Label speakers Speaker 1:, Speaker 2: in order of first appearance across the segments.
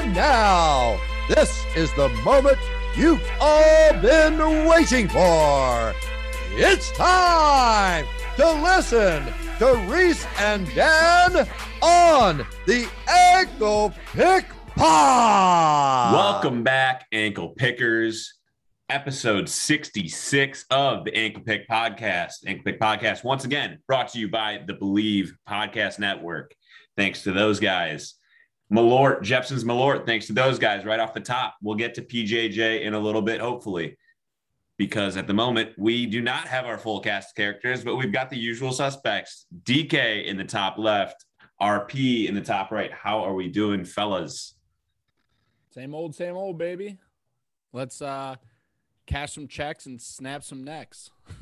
Speaker 1: And now, this is the moment you've all been waiting for. It's time to listen to Reese and Dan on the Ankle Pick Pod.
Speaker 2: Welcome back, ankle pickers. Episode 66 of the Ankle Pick Podcast. Ankle Pick Podcast, once again, brought to you by the Believe Podcast Network. Thanks to those guys. Malort, Jeppson's Malort, thanks to those guys right off the top. We'll get to PJJ in a little bit, hopefully, because at the moment we do not have our full cast of characters, but we've got the usual suspects DK in the top left, RP in the top right. How are we doing, fellas?
Speaker 3: Same old, same old, baby. Let's uh cash some checks and snap some necks.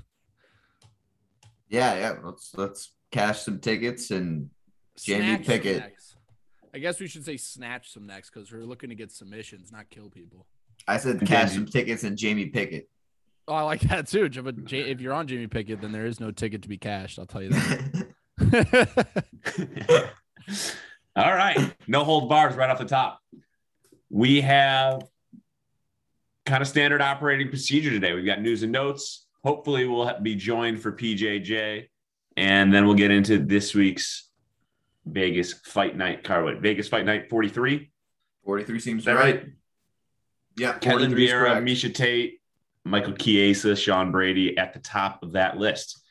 Speaker 4: Yeah, yeah. Let's let's cash some tickets and Jamie
Speaker 3: Snatch some
Speaker 4: Pickett.
Speaker 3: necks. I guess we should say snatch some necks because we're looking to get submissions, not kill people.
Speaker 4: I said cash some tickets and Jamie Pickett.
Speaker 3: Oh, I like that too. If you're on Jamie Pickett, then there is no ticket to be cashed. I'll tell you that.
Speaker 2: All right. No hold bars right off the top. We have kind of standard operating procedure today. We've got news and notes. Hopefully, we'll be joined for PJJ. And then we'll get into this week's Vegas Fight Night card. What, Vegas Fight Night 43?
Speaker 4: 43 seems right.
Speaker 2: right?
Speaker 4: Yeah,
Speaker 2: Ketlin
Speaker 4: 43
Speaker 2: Vieira. Miesha Tate, Michael Chiesa, Sean Brady at the top of that list.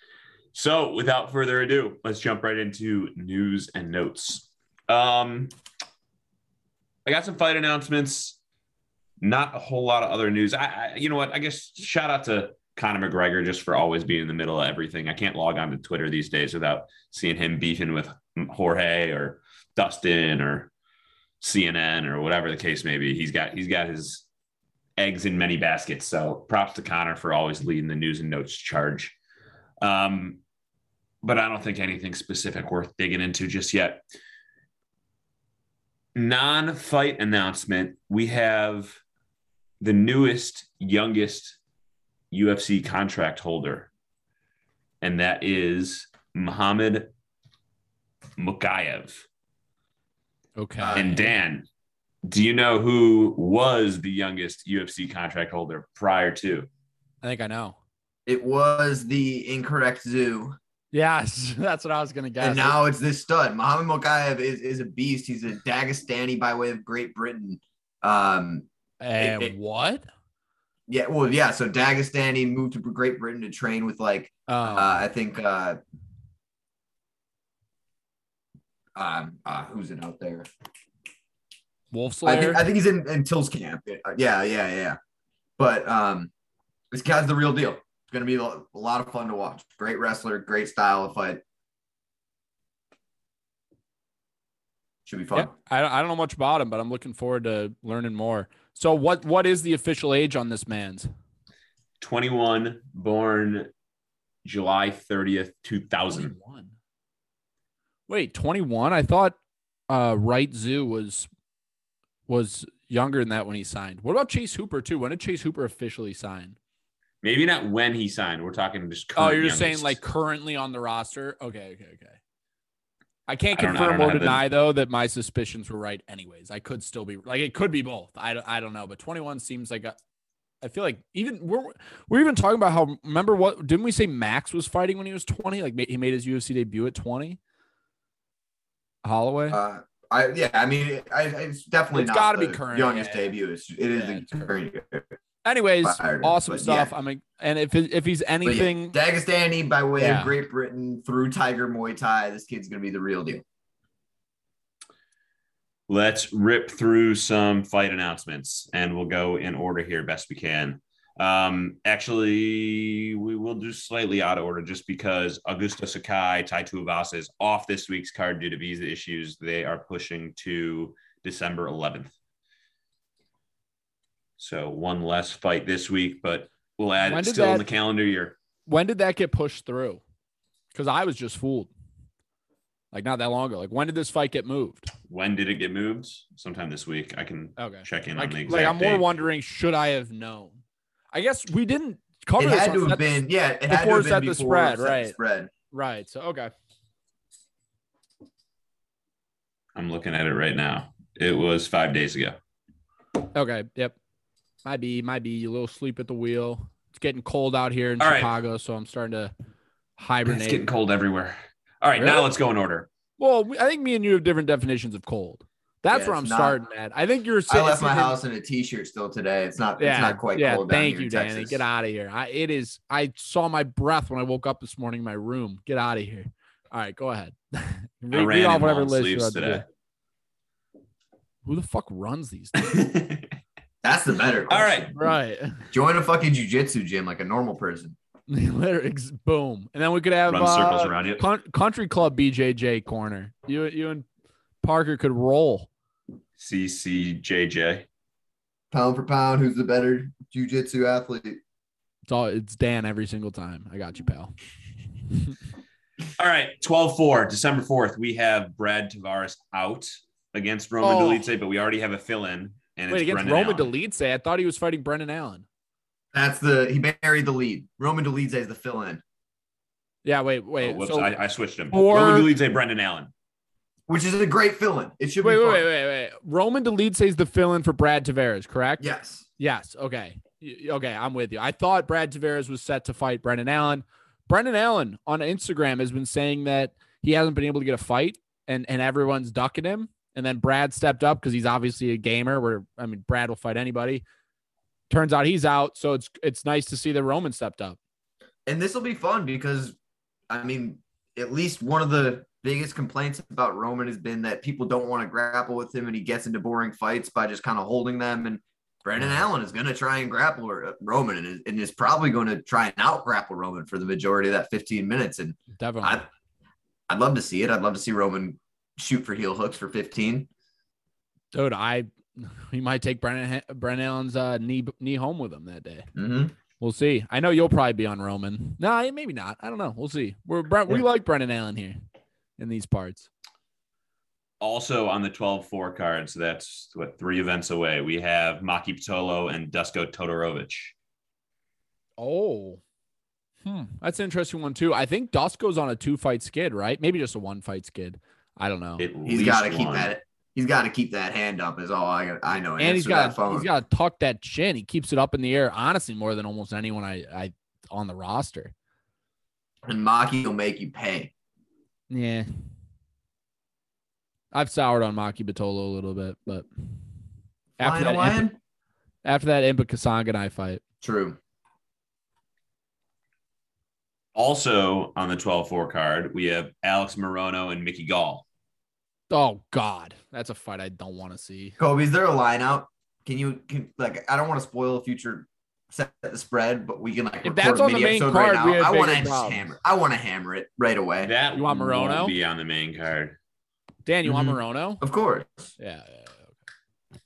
Speaker 2: So, without further ado, let's jump right into news and notes. Um, I got some fight announcements. Not a whole lot of other news. I, I, you know what? I guess shout out to Conor McGregor just for always being in the middle of everything. I can't log on to Twitter these days without seeing him beefing with Jorge or Dustin or CNN or whatever the case may be. He's got he's got his eggs in many baskets. So props to Conor for always leading the news and notes charge. Um, but I don't think anything specific worth digging into just yet. Non fight announcement we have the newest, youngest UFC contract holder, and that is Muhammad Mokaev.
Speaker 3: okay.
Speaker 2: And Dan, do you know who was the youngest UFC contract holder prior to?
Speaker 3: I think I know.
Speaker 4: It was the incorrect zoo.
Speaker 3: Yes, that's what I was gonna guess.
Speaker 4: And now it's this stud. Mohammed Mokaev is, is a beast. He's a Dagestani by way of Great Britain. Um,
Speaker 3: and
Speaker 4: it-
Speaker 3: what?
Speaker 4: yeah, well, yeah. So Dagestani moved to Great Britain to train with like
Speaker 3: Oh,
Speaker 4: uh, I think uh, um, uh, who's it out there?
Speaker 3: Wolf
Speaker 4: I
Speaker 3: Slayer.
Speaker 4: think I think he's in, in Till's camp. Yeah, yeah, yeah. But um, this guy's the real deal. It's gonna be a lot of fun to watch. Great wrestler, great style of fight. Should be fun.
Speaker 3: Yeah, I don't, I don't know much about him, but I'm looking forward to learning more. So, what what is the official age on this man's?
Speaker 2: 21, born July 30th, 2000.
Speaker 3: 21. Wait, 21? I thought uh Right Zoo was was younger than that when he signed. What about Chase Hooper too? When did Chase Hooper officially sign?
Speaker 2: Maybe not when he signed. We're talking just
Speaker 3: Oh, you're just saying like currently on the roster? Okay, okay, okay. I can't
Speaker 2: I
Speaker 3: confirm or deny though that my suspicions were right. Anyways, I could still be like it could be both. I don't, I don't know, but 21 seems like a. I feel like even we're we're even talking about how remember what didn't we say Max was fighting when he was 20? Like he made his UFC debut at 20. Holloway.
Speaker 4: Uh, I yeah, I mean, I, it's definitely
Speaker 3: It's
Speaker 4: not
Speaker 3: gotta be current,
Speaker 4: youngest
Speaker 3: yeah.
Speaker 4: debut. It's it is
Speaker 3: Yeah,
Speaker 4: the
Speaker 3: current.
Speaker 4: current.
Speaker 3: Anyways,
Speaker 4: Fired,
Speaker 3: awesome stuff.
Speaker 4: yeah.
Speaker 3: I mean, and if if he's
Speaker 4: But yeah,
Speaker 3: anything,
Speaker 4: Dagestani by way
Speaker 3: Yeah.
Speaker 4: of Great Britain through Tiger Muay Thai. This kid's gonna be the real deal.
Speaker 2: Let's rip through some fight announcements and we'll go in order here best we can. Um, actually, we will do slightly out of order just because Augusto Sakai, Tai Tuivasa is off this week's card due to visa issues. They are pushing to December 11th. So one less fight this week, but we'll add it still in the calendar year.
Speaker 3: when did that get pushed through? Because I was just fooled. Like not that long ago. Like when did this fight get moved?
Speaker 2: When did it get moved? Sometime this week. I can
Speaker 3: Okay.
Speaker 2: check in
Speaker 3: Like,
Speaker 2: on the exact
Speaker 3: like I'm more
Speaker 2: date.
Speaker 3: wondering, should I have known? I guess we didn't cover
Speaker 4: It had
Speaker 3: on
Speaker 4: to have
Speaker 3: Set-
Speaker 4: been yeah. It had to
Speaker 3: before
Speaker 4: have
Speaker 3: set
Speaker 4: been
Speaker 3: the
Speaker 4: before
Speaker 3: spread,
Speaker 4: set the
Speaker 3: right.
Speaker 4: Spread.
Speaker 3: right. So okay.
Speaker 2: I'm looking at it right now. It was five days ago.
Speaker 3: Okay. Yep. Might be, might be a little sleep at the wheel. It's getting cold out here in
Speaker 2: All right.
Speaker 3: Chicago, so I'm starting to hibernate.
Speaker 2: It's getting cold everywhere. All right, now let's go in order.
Speaker 3: Well, I think me and you have different definitions of cold. That's
Speaker 4: Yeah,
Speaker 3: where I'm
Speaker 4: not-
Speaker 3: starting at. I think you're.
Speaker 4: I
Speaker 3: sitting-
Speaker 4: left my
Speaker 3: sitting-
Speaker 4: house in a t-shirt still today. It's not.
Speaker 3: Yeah,
Speaker 4: it's not quite
Speaker 3: yeah.
Speaker 4: cold down
Speaker 3: thank
Speaker 4: here
Speaker 3: you,
Speaker 4: in
Speaker 3: Danny.
Speaker 4: Texas.
Speaker 3: Get out of here. I, it is. I saw my breath when I woke up this morning in my room. Get out of here. All right, go ahead.
Speaker 2: I
Speaker 3: read,
Speaker 2: ran
Speaker 3: read off
Speaker 2: in
Speaker 3: whatever
Speaker 2: long
Speaker 3: list you're
Speaker 2: sleeves
Speaker 3: to
Speaker 2: today.
Speaker 3: Who the fuck runs these?
Speaker 4: That's the better.
Speaker 2: All
Speaker 4: question.
Speaker 2: right,
Speaker 3: right.
Speaker 4: Join a fucking jujitsu gym like a normal person.
Speaker 3: Literally, ex- boom, and then we could have
Speaker 2: run circles
Speaker 3: uh,
Speaker 2: around you.
Speaker 3: Coun- country club BJJ corner. You, you and Parker could roll.
Speaker 2: CCJJ.
Speaker 4: Pound for pound, who's the better jujitsu athlete?
Speaker 3: It's all. It's Dan every single time. I got you, pal.
Speaker 2: All right, 12 4, December 4th. We have Brad Tavares out against Roman
Speaker 3: Oh.
Speaker 2: Dolidze, but we already have a fill in. And
Speaker 3: Wait
Speaker 2: it's
Speaker 3: against
Speaker 2: Brendan
Speaker 3: Roman
Speaker 2: Allen.
Speaker 3: Dolidze. I thought he was fighting Brendan Allen.
Speaker 4: That's the he buried the lead. Roman Dolidze is the fill-in,
Speaker 3: Yeah. Wait.
Speaker 2: Oh,
Speaker 3: Wait.
Speaker 2: whoops,
Speaker 3: so,
Speaker 2: I, I switched him.
Speaker 3: Or-
Speaker 2: Roman Dolidze, Brendan Allen.
Speaker 4: Which is a great fill-in. It should
Speaker 3: wait,
Speaker 4: be
Speaker 3: wait,
Speaker 4: fun.
Speaker 3: wait, wait, wait. Roman Dolidze is the fill-in for Brad Tavares, correct?
Speaker 4: Yes.
Speaker 3: Yes. Okay. Okay, I'm with you. I thought Brad Tavares was set to fight Brendan Allen. Brendan Allen on Instagram has been saying that he hasn't been able to get a fight, and and everyone's ducking him. And then Brad stepped up because he's obviously a gamer. Where I mean, Brad will fight anybody. Turns out he's out, so it's it's nice to see that Roman stepped up.
Speaker 4: And this will be fun because, I mean, at least one of the biggest complaints about Roman has been that people don't want to grapple with him and he gets into boring fights by just kind of holding them. And Brendan Allen is going to try and grapple uh, Roman and is, and is probably going to try and out grapple Roman for the majority of that 15 minutes. And
Speaker 3: Definitely.
Speaker 4: I, I'd love to see it. I'd love to see Roman shoot for heel hooks for 15.
Speaker 3: Dude, I he might take Brendan Brendan Allen's uh, knee knee home with him that day.
Speaker 4: Mm-hmm.
Speaker 3: We'll see. I know you'll probably be on Roman. No, maybe not. I don't know. We'll see. We're we like Brendan Allen here in these parts.
Speaker 2: Also on the 12 4 cards, that's what three events away. We have Maki Pitolo and Dusko Todorovic.
Speaker 3: Oh, hmm. That's an interesting one too. I think Dusko's on a two fight skid, right? Maybe just a one fight skid. I don't know.
Speaker 2: At
Speaker 4: He's
Speaker 2: least
Speaker 4: got to keep
Speaker 2: one.
Speaker 4: that. He's got to keep that hand up. Is all I I know.
Speaker 3: and he's got
Speaker 4: that phone.
Speaker 3: he's got to tuck that chin. He keeps it up in the air, honestly, more than almost anyone I I on the roster.
Speaker 4: and Maki will make you pay.
Speaker 3: Yeah. I've soured on Maki Pitolo a little bit, but after
Speaker 4: Flying
Speaker 3: that,
Speaker 4: away?
Speaker 3: Impa, after that Impa Kasanganay fight,
Speaker 4: True.
Speaker 2: Also on the 12 4 card, we have Alex Morono and Mickey Gall.
Speaker 3: oh god, that's a fight I don't want to see.
Speaker 4: Kobe, is there a line out? Can you can like I don't want to spoil a future set the spread, but we can like
Speaker 3: If
Speaker 4: record
Speaker 3: that's
Speaker 4: a
Speaker 3: on the main
Speaker 4: episode
Speaker 3: card,
Speaker 4: right now. I want to just hammer. I want to hammer it right away.
Speaker 2: That
Speaker 3: You want Morono?
Speaker 2: won't be on the main card.
Speaker 3: Dan, you want
Speaker 4: Mhm.
Speaker 3: Morono?
Speaker 4: Of course.
Speaker 3: Yeah. yeah, yeah.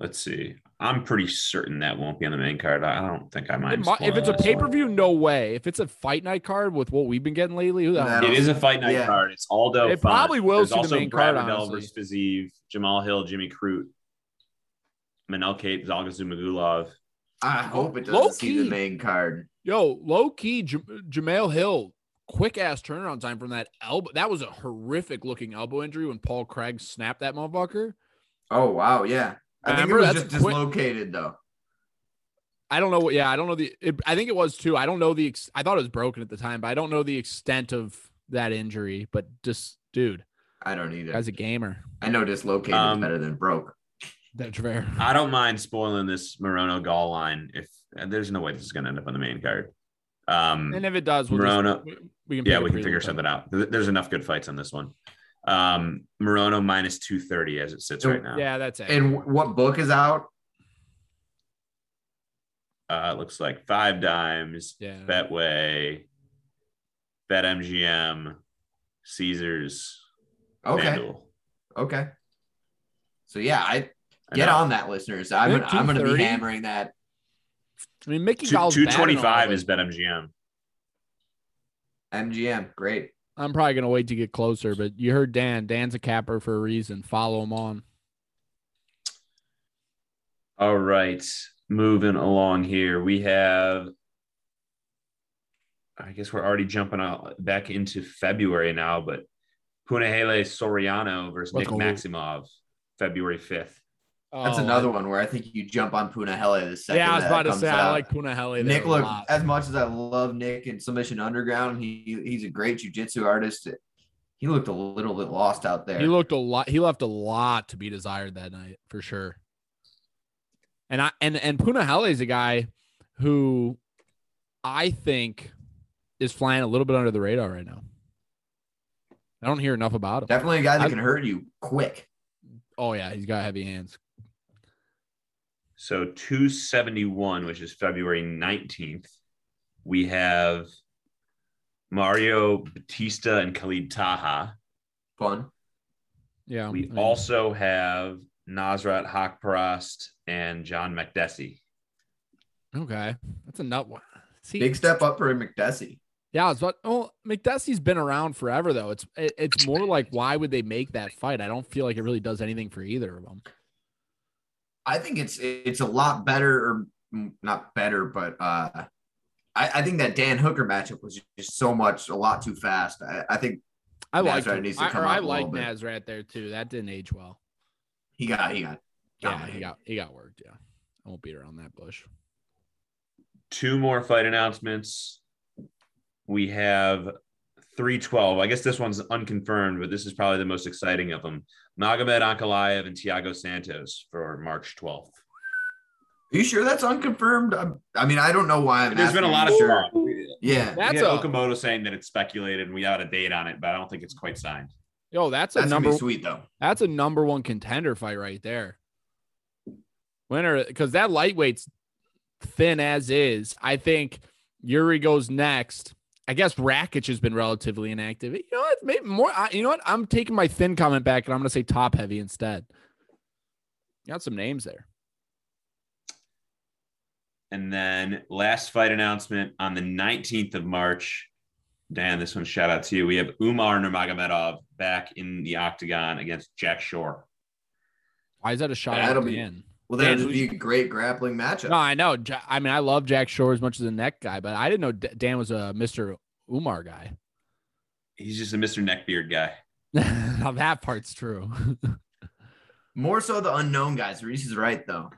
Speaker 2: Let's see. I'm pretty certain that won't be on the main card. I I don't think I
Speaker 3: It
Speaker 2: mind.
Speaker 3: mi- if it's a pay per view, no way. If it's a fight night card with what we've been getting lately, who the hell
Speaker 2: It is a fight night
Speaker 4: Yeah.
Speaker 2: card. It's Aldo.
Speaker 3: It probably will
Speaker 2: There's
Speaker 3: see the
Speaker 2: also
Speaker 3: main
Speaker 2: Brad
Speaker 3: card, honestly.
Speaker 2: versus Fiziev, Jamal Hill, Jimmy Crute, Manel Kape, Zhalgas Zhumagulov.
Speaker 4: I hope it doesn't see
Speaker 3: key.
Speaker 4: the main card.
Speaker 3: Yo, low key, J- Jamel Hill, quick ass turnaround time from that elbow. That was a horrific looking elbow injury when Paul Craig snapped that motherfucker.
Speaker 4: Oh wow, yeah. I think it
Speaker 3: Remember,
Speaker 4: was just
Speaker 3: quick-
Speaker 4: dislocated though.
Speaker 3: I don't know what. Yeah, I don't know the. It, I think it was too. I don't know the. Ex, I thought it was broken at the time, but I don't know the extent of that injury. But just, dude,
Speaker 4: I don't either.
Speaker 3: As a gamer.
Speaker 4: I know dislocated
Speaker 2: Um,
Speaker 4: better than broke.
Speaker 3: That's fair.
Speaker 2: I don't mind spoiling this Morono Gall line if and there's no way this is going to end up on the main card. Um,
Speaker 3: And if it does, we'll
Speaker 2: Morono-
Speaker 3: just, we, we can
Speaker 2: yeah, we can figure something out. There's enough good fights on this one. Um, Morono minus 230 as it sits
Speaker 4: So-
Speaker 2: right now.
Speaker 3: Yeah, that's it.
Speaker 4: And what book is out?
Speaker 2: Uh, it looks like Five Dimes,
Speaker 3: yeah.
Speaker 2: Betway, BetMGM, Caesars,
Speaker 4: Okay.
Speaker 2: FanDuel.
Speaker 4: Okay. So yeah, I
Speaker 2: I
Speaker 4: get on that, listeners. I'm gonna, I'm gonna be hammering that.
Speaker 3: I mean, Mickey
Speaker 2: Two-
Speaker 3: Gall's bad and all,
Speaker 2: 225 is BetMGM.
Speaker 4: MGM, great.
Speaker 3: I'm probably gonna wait to get closer, but you heard Dan. Dan's a capper for a reason. Follow him on.
Speaker 2: All right, moving along here, we have. I guess we're already jumping out back into February now, but Punahele Soriano versus
Speaker 3: Let's
Speaker 2: Nick. Maximov, February 5th.
Speaker 4: That's
Speaker 3: Oh,
Speaker 4: another one where I think you jump on Punahele the second.
Speaker 3: Yeah, I was about to say I like Punahele.
Speaker 4: Nick look as much as I love Nick and Submission Underground, he he's a great jujitsu artist. He looked a little bit lost out there.
Speaker 3: He looked a lot. He left a lot to be desired that night for sure. And I and and Punahele is a guy who I think is flying a little bit under the radar right now. I don't hear enough about him.
Speaker 4: Definitely a guy that
Speaker 3: I-
Speaker 4: can hurt you quick.
Speaker 3: Oh yeah, he's got heavy hands.
Speaker 2: So 271, which is February 19th, we have Mario Bautista and Khalid Taha.
Speaker 4: Fun.
Speaker 3: Yeah.
Speaker 2: We
Speaker 3: I mean,
Speaker 2: also have Nasrat Haqparast and John Makdessi.
Speaker 3: okay. That's a nut one. See,
Speaker 4: Big step up for Makdessi.
Speaker 3: Yeah, it's but oh, Makdessi's been around forever though. It's it, it's more like why would they make that fight? I don't feel like it really does anything for either of them.
Speaker 4: I think it's it's a lot better, or not better, but uh, I, I think that Dan Hooker matchup was just so much a lot too fast. I, I think
Speaker 3: I like
Speaker 4: Nasrat needs to
Speaker 3: I,
Speaker 4: come
Speaker 3: or
Speaker 4: up
Speaker 3: I
Speaker 4: a little
Speaker 3: like
Speaker 4: bit.
Speaker 3: Nasrat there too. That didn't age well.
Speaker 4: he got he got
Speaker 3: Yeah, he got he got worked. Yeah, I won't beat around that bush.
Speaker 2: Two more fight announcements. We have 312. I guess this one's unconfirmed, but this is probably the most exciting of them. Magomed Ankalaev and Thiago Santos for March 12th.
Speaker 4: Are you sure that's unconfirmed? I, I mean, I don't know why. I'm
Speaker 2: There's been a lot of
Speaker 4: sure. Yeah,
Speaker 3: That's
Speaker 2: we
Speaker 3: a
Speaker 2: Okamoto saying that it's speculated and we got a date on it, but I don't think it's quite signed.
Speaker 3: yo. That's a
Speaker 4: that's gonna
Speaker 3: number.
Speaker 4: be sweet though.
Speaker 3: That's a number one contender fight right there. Winner, because that lightweight's thin as is. I think Yuri goes next. I guess Rakic has been relatively inactive. You know what? Maybe more. I, you know what? I'm taking my thin comment back, and I'm going to say top heavy instead. Got some names there.
Speaker 2: And then last fight announcement on the 19th of March. Dan, this one shout out to you. We have Umar Nurmagomedov back in the octagon against Jack Shore.
Speaker 3: Why is that a shot
Speaker 4: That'll
Speaker 3: at
Speaker 4: be-
Speaker 3: Dan?
Speaker 4: Well, that would be a great grappling matchup.
Speaker 3: No, I know. I mean, I love Jack Shore as much as a neck guy, but I didn't know Dan was a Mr. Umar guy.
Speaker 2: He's just a Mr. Neckbeard guy.
Speaker 3: now that part's true.
Speaker 4: More so the unknown guys. Reese is right though.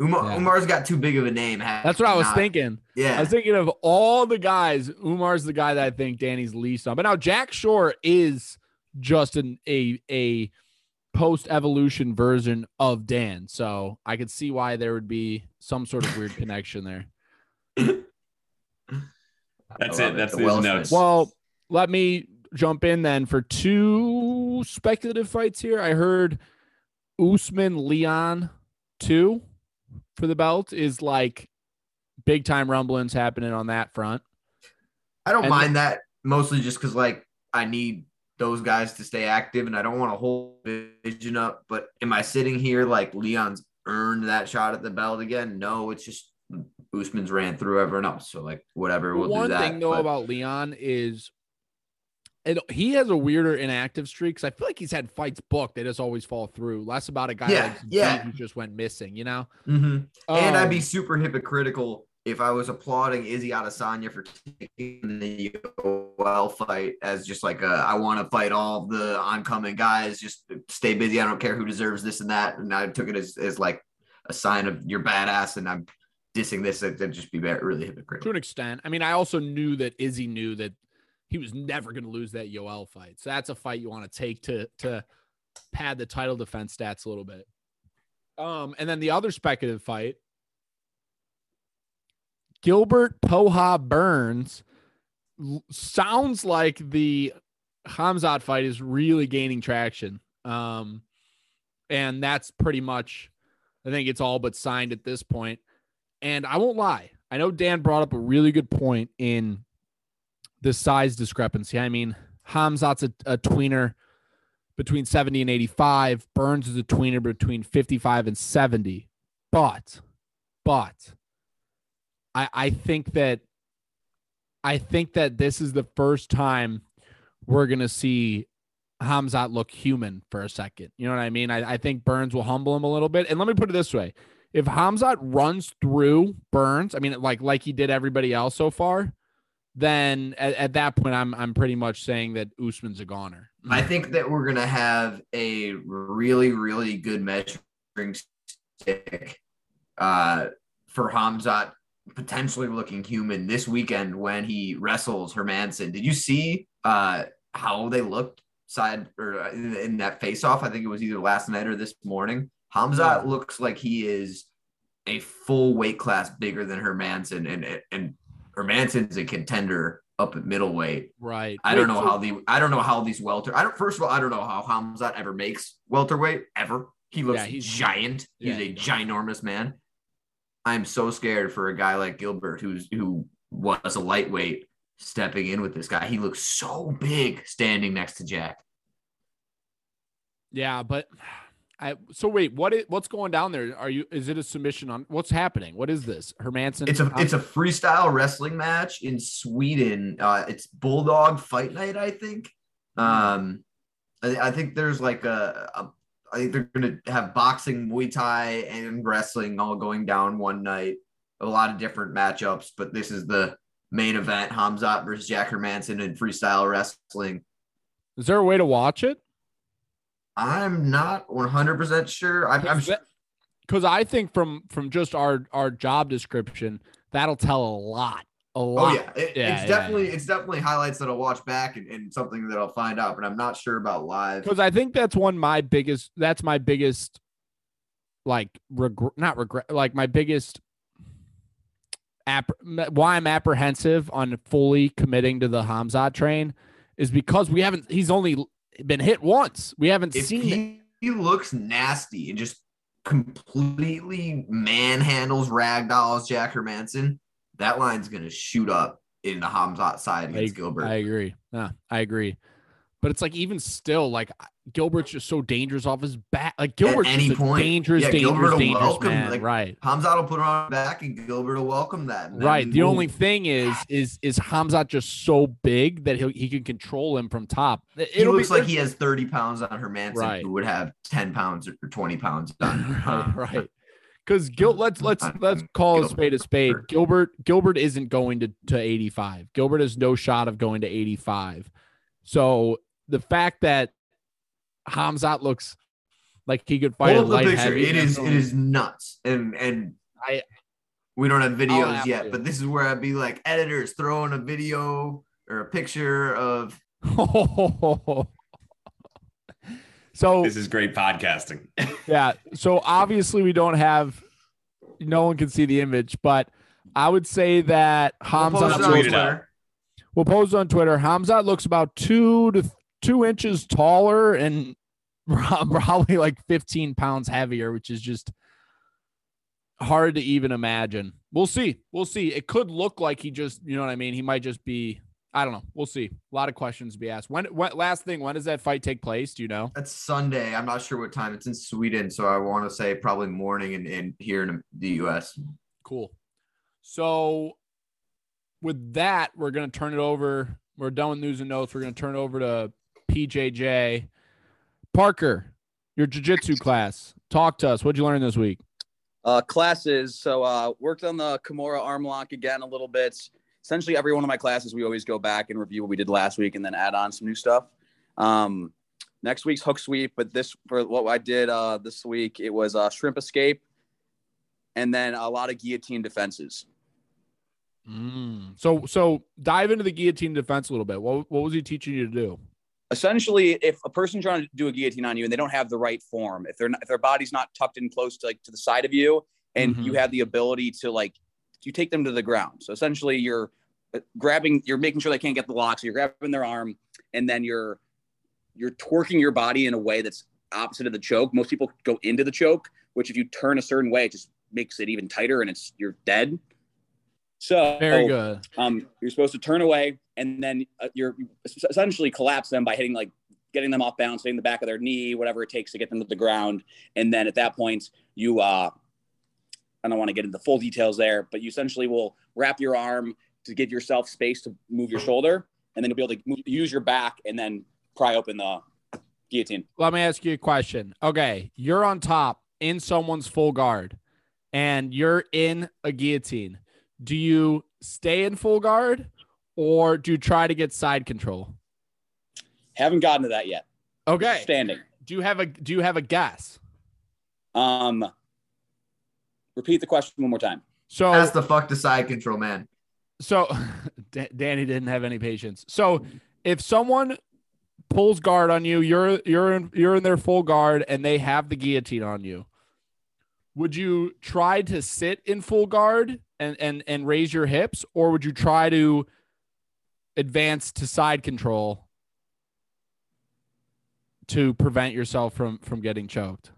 Speaker 4: Umar,
Speaker 3: Yeah.
Speaker 4: Umar's got too big of a name.
Speaker 3: That's what I was
Speaker 4: not-
Speaker 3: thinking.
Speaker 4: Yeah.
Speaker 3: I was thinking of all the guys. Umar's the guy that I think Danny's least on. But now Jack Shore is just an a a post evolution version of Dan. So I could see why there would be some sort of weird connection there.
Speaker 2: That's
Speaker 4: I
Speaker 2: it.
Speaker 4: love
Speaker 2: That's
Speaker 4: The
Speaker 2: these notes.
Speaker 3: Well, let me jump in then for two speculative fights here. I heard Usman Leon two for the belt is like big time rumblings happening on that front.
Speaker 4: I don't
Speaker 3: And-
Speaker 4: mind that mostly just because like I need those guys to stay active and I don't want to hold vision up. But am I sitting here like Leon's earned that shot at the belt again? No, it's just Usman's ran through everyone else. So like whatever, we'll
Speaker 3: One
Speaker 4: do that.
Speaker 3: thing though
Speaker 4: but-
Speaker 3: about Leon is and he has a weirder inactive streak because I feel like he's had fights booked. that just always fall through. Less about a guy
Speaker 4: Yeah,
Speaker 3: like
Speaker 4: yeah.
Speaker 3: Who just went missing, you know?
Speaker 4: Mhm. and I'd be
Speaker 3: Um,
Speaker 4: super hypocritical if I was applauding Izzy Adesanya for taking the Yoel fight as just like a, I want to fight all the oncoming guys, just stay busy. I don't care who deserves this and that. And I took it as, as like a sign of you're badass and I'm dissing this. That'd just be really hypocritical.
Speaker 3: to an extent. I mean, I also knew that Izzy knew that he was never going to lose that Yoel fight. So that's a fight you want to take to to pad the title defense stats a little bit. Um, and then the other speculative fight, Gilbert Poha Burns sounds like the Khamzat fight is really gaining traction. Um, and that's pretty much, I think it's all but signed at this point. And I won't lie, I know Dan brought up a really good point in the size discrepancy. I mean, Khamzat's a, a tweener between 70 and 85. Burns is a tweener between 55 and 70. But, but I, I think that I think that this is the first time we're gonna see Khamzat look human for a second. You know what I mean? I, I think Burns will humble him a little bit. And let me put it this way: if Khamzat runs through Burns, I mean, like like he did everybody else so far, then at, at that point, I'm I'm pretty much saying that Usman's a goner.
Speaker 4: I think that we're gonna have a really, really good measuring stick uh, for Khamzat potentially looking human this weekend when he wrestles Hermansson. Did you see uh, how they looked side or uh, in, that face off? I think it was either last night or this morning. Khamzat looks like he is a full weight class bigger than Hermansson, and and Hermansson's a contender up at middleweight.
Speaker 3: Right.
Speaker 4: I don't know
Speaker 3: so-
Speaker 4: how the I don't know how these welter. I don't. First of all, I don't know how Khamzat ever makes welterweight ever. He looks
Speaker 3: Yeah, he's-
Speaker 4: giant. He's
Speaker 3: yeah,
Speaker 4: a
Speaker 3: he
Speaker 4: ginormous man. I'm so scared for a guy like Gilbert, who's who was a lightweight, stepping in with this guy. He looks so big standing next to Jack.
Speaker 3: Yeah, but I so wait, what is what's going down there? Are you is it a submission on what's happening? What is this? Hermansson?
Speaker 4: It's a it's a freestyle wrestling match in Sweden. Uh, it's Bulldog Fight Night, I think. Um, I, I think there's like a, a I think they're gonna have boxing, Muay Thai, and wrestling all going down one night. A lot of different matchups, but this is the main event: Khamzat versus Jack Hermansson in freestyle wrestling.
Speaker 3: Is there a way to watch it?
Speaker 4: I'm not 100 percent sure. I'm, I'm
Speaker 3: Because I think from from just our our job description, that'll tell a lot. A oh, lot.
Speaker 4: Oh yeah, It-
Speaker 3: Yeah,
Speaker 4: it's
Speaker 3: yeah,
Speaker 4: definitely
Speaker 3: yeah.
Speaker 4: it's definitely highlights that I'll watch back and, and something that I'll find out, but I'm not sure about live.
Speaker 3: Because I think that's one my biggest. That's my biggest, like regret, not regret, like my biggest. App, why I'm apprehensive on fully committing to the Khamzat train is because we haven't. He's only been hit once. We haven't
Speaker 4: if
Speaker 3: seen
Speaker 4: he, he looks nasty and just completely manhandles ragdolls Jack Hermansson, that line's gonna shoot up in the Khamzat side against Gilbert.
Speaker 3: I agree. Yeah, I agree. But it's like even still, like Gilbert's just so dangerous off his back. Like Gilbert's
Speaker 4: any point.
Speaker 3: dangerous,
Speaker 4: Yeah,
Speaker 3: dangerous,
Speaker 4: Gilbert
Speaker 3: dangerous
Speaker 4: welcome,
Speaker 3: man.
Speaker 4: like,
Speaker 3: right.
Speaker 4: Khamzat will put him on back and Gilbert will welcome that.
Speaker 3: Right. The only thing is, is is Khamzat just so big that he he can control him from top. It-
Speaker 4: he
Speaker 3: it'll be-
Speaker 4: looks like he has 30 pounds on Hermansson,
Speaker 3: Right.
Speaker 4: who would have 10 pounds or 20 pounds on.
Speaker 3: right. Because Gil, mm-hmm. let's
Speaker 4: let's
Speaker 3: let's call a spade a spade.
Speaker 4: Gilbert.
Speaker 3: Gilbert isn't going to to 85. Gilbert has no shot of going to 85. So the fact that Khamzat looks like he could fight a
Speaker 4: Hold the
Speaker 3: light
Speaker 4: picture.
Speaker 3: heavy,
Speaker 4: It is it is nuts. And and
Speaker 3: I-
Speaker 4: we don't have videos
Speaker 3: have
Speaker 4: yet,
Speaker 3: to.
Speaker 4: but this is where I'd be like editors throwing a video or a picture of oh,
Speaker 3: so
Speaker 2: This is great podcasting.
Speaker 3: yeah. So obviously we don't have no one can see the image, but I would say that
Speaker 4: We'll post on
Speaker 2: tweet.
Speaker 4: Twitter.
Speaker 3: we'll post on Twitter. Hamza looks about two to two inches taller and probably like 15 pounds heavier, which is just hard to even imagine. We'll see. We'll see. It could look like he just, you know what I mean? He might just be, I don't know. We'll see. A lot of questions to be asked. When, when last thing, when does that fight take place? Do you know?
Speaker 4: That's Sunday. I'm not sure what time. It's in Sweden, so I want to say probably morning and, and here in the US.
Speaker 3: Cool. So with that, we're gonna turn it over. We're done with news and notes. We're gonna turn it over to PJJ. Parker, your jiu-jitsu class. Talk to us. What'd you learn this week?
Speaker 5: uh, classes. So uh, worked on the Kimura arm lock again a little bit. Essentially, every one of my classes, we always go back and review what we did last week and then add on some new stuff. Um, next week's hook sweep, but this for what I did uh, this week, it was uh, shrimp escape, and then a lot of guillotine defenses.
Speaker 3: Mm. So so dive into the guillotine defense a little bit. What what was he teaching you to do?
Speaker 5: essentially if a person trying to do a guillotine on you and they don't have the right form if they're not, if their body's not tucked in close to like to the side of you and
Speaker 3: Mhm.
Speaker 5: you have the ability to like you take them to the ground so essentially you're grabbing you're making sure they can't get the lock so you're grabbing their arm and then you're you're torquing your body in a way that's opposite of the choke most people go into the choke which if you turn a certain way it just makes it even tighter and it's you're dead so
Speaker 3: Very good.
Speaker 5: um, you're supposed to turn away and then uh, you're essentially collapse them by hitting like getting them off balance, hitting the back of their knee, whatever it takes to get them to the ground. And then at that point, you uh, I don't want to get into full details there, but you essentially will wrap your arm to give yourself space to move your shoulder, and then you'll be able to move, use your back and then pry open the guillotine.
Speaker 3: Let me ask you a question. Okay, you're on top in someone's full guard and you're in a guillotine. Do you stay in full guard or do you try to get side control?
Speaker 5: Haven't gotten to that yet.
Speaker 3: Okay.
Speaker 5: Standing.
Speaker 3: Do you have a do you have a guess?
Speaker 5: Um, repeat the question one more time.
Speaker 3: So
Speaker 4: That's the fuck the side control, man.
Speaker 3: So Da- Danny didn't have any patience. So if someone pulls guard on you, you're you're in you're in their full guard and they have the guillotine on you. Would you try to sit in full guard and and and raise your hips or would you try to advance to side control to prevent yourself from from getting choked?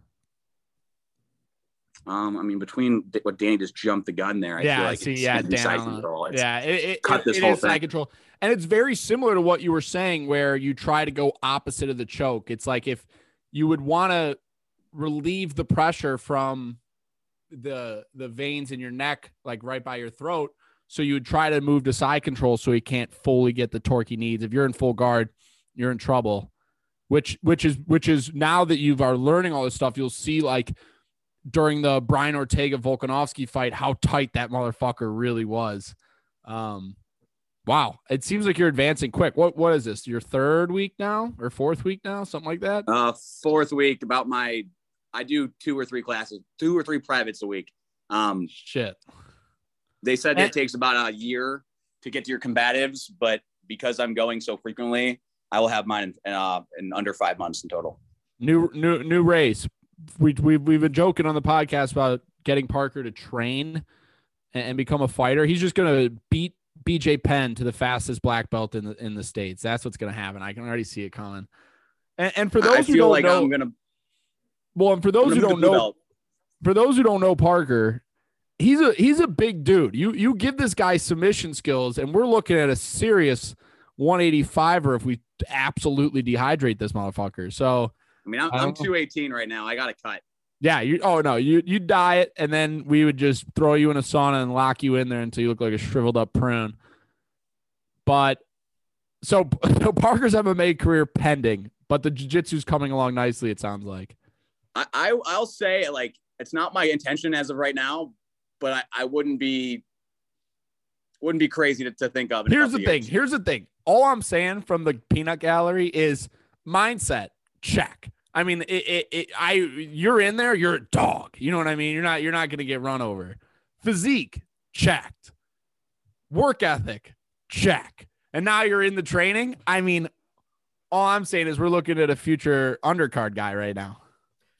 Speaker 5: Um, I mean, between what Danny just jumped the gun there, I
Speaker 3: yeah,
Speaker 5: feel like
Speaker 3: see,
Speaker 5: it's
Speaker 3: yeah,
Speaker 5: side control. It's-
Speaker 3: Yeah, it, it,
Speaker 5: cut this
Speaker 3: it
Speaker 5: whole
Speaker 3: is side
Speaker 5: thing.
Speaker 3: control, and it's very similar to what you were saying, where you try to go opposite of the choke. It's like if you would want to relieve the pressure from the the veins in your neck, like right by your throat, so you would try to move to side control so he can't fully get the torque he needs. If you're in full guard, you're in trouble. Which which is which is now that you've are learning all this stuff, you'll see like during the Brian Ortega Volkanovski fight how tight that motherfucker really was. Um, wow, it seems like you're advancing quick. What what is this? Your third week now or fourth week now, something like that?
Speaker 5: Uh, fourth week, about my, I do two or three classes, two or three privates a week. Um,
Speaker 3: Shit.
Speaker 5: they said
Speaker 3: And-
Speaker 5: it takes about a year to get to your combatives, but because I'm going so frequently, I will have mine in, uh, in under five months in total.
Speaker 3: New new new race. We we we've been joking on the podcast about getting Parker to train and, and become a fighter. He's just gonna beat BJ Penn to the fastest black belt in the in the states. That's what's gonna happen. I can already see it coming. And, and for those
Speaker 5: I
Speaker 3: who don't
Speaker 5: like
Speaker 3: know,
Speaker 5: I'm gonna.
Speaker 3: well, and for those who don't know,
Speaker 5: belt.
Speaker 3: for those who don't know Parker, he's a he's a big dude. You you give this guy submission skills, and we're looking at a serious 185er if we absolutely dehydrate this motherfucker. So
Speaker 5: mean, I'm, I'm 218 right now. I got to cut.
Speaker 3: yeah, you oh no, you you diet, and then we would just throw you in a sauna and lock you in there until you look like a shriveled up prune. But so so Parker's MMA career pending, but the jiu-jitsu's coming along nicely. It sounds like.
Speaker 5: I, I I'll say like it's not my intention as of right now, but I, I wouldn't be wouldn't be crazy to, to think of.
Speaker 3: Here's the
Speaker 5: couple
Speaker 3: thing. Here's the thing. All I'm saying from the peanut gallery is mindset check. I mean, it, it, it, I you're in there, you're a dog. You know what I mean? You're not you're not gonna get run over. Physique checked. Work ethic check. And now you're in the training. I mean, all I'm saying is we're looking at a future undercard guy right now.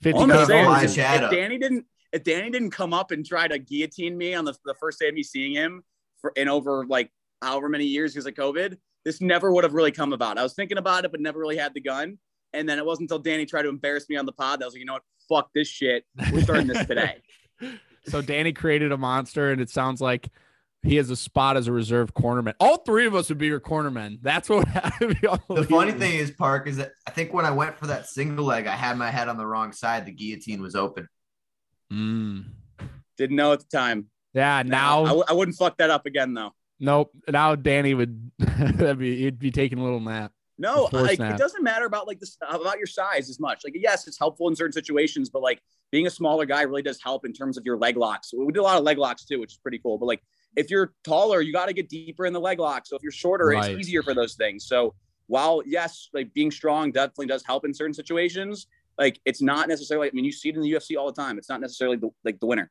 Speaker 3: 50
Speaker 5: All I'm
Speaker 4: gotta
Speaker 5: saying
Speaker 4: fly
Speaker 5: if, if Danny didn't if Danny didn't come up and try to guillotine me on the, the first day of me seeing him for in over like however many years because of COVID, this never would have really come about. I was thinking about it, but never really had the gun. And then it wasn't until Danny tried to embarrass me on the pod that I was like, you know what? Fuck this shit. We're starting this today.
Speaker 3: So Danny created a monster, and it sounds like he has a spot as a reserve cornerman. All three of us would be your cornermen. That's what would happen.
Speaker 4: The funny thing is, Park, is that I think when I went for that single leg, I had my head on the wrong side. The guillotine was open.
Speaker 3: Mm.
Speaker 5: Didn't know at the time.
Speaker 3: Yeah, now
Speaker 5: I, w- I wouldn't fuck that up again though.
Speaker 3: nope. Now Danny would that'd be he'd be taking a little nap.
Speaker 5: No, like
Speaker 3: snap.
Speaker 5: it doesn't matter about like this about your size as much. Like yes, it's helpful in certain situations, but like being a smaller guy really does help in terms of your leg locks. We did a lot of leg locks too, which is pretty cool. But like if you're taller, you got to get deeper in the leg lock. So if you're shorter,
Speaker 3: Right.
Speaker 5: it's easier for those things. So while yes, like being strong definitely does help in certain situations, like it's not necessarily. I mean, you see it in the UFC all the time. It's not necessarily the, like the winner.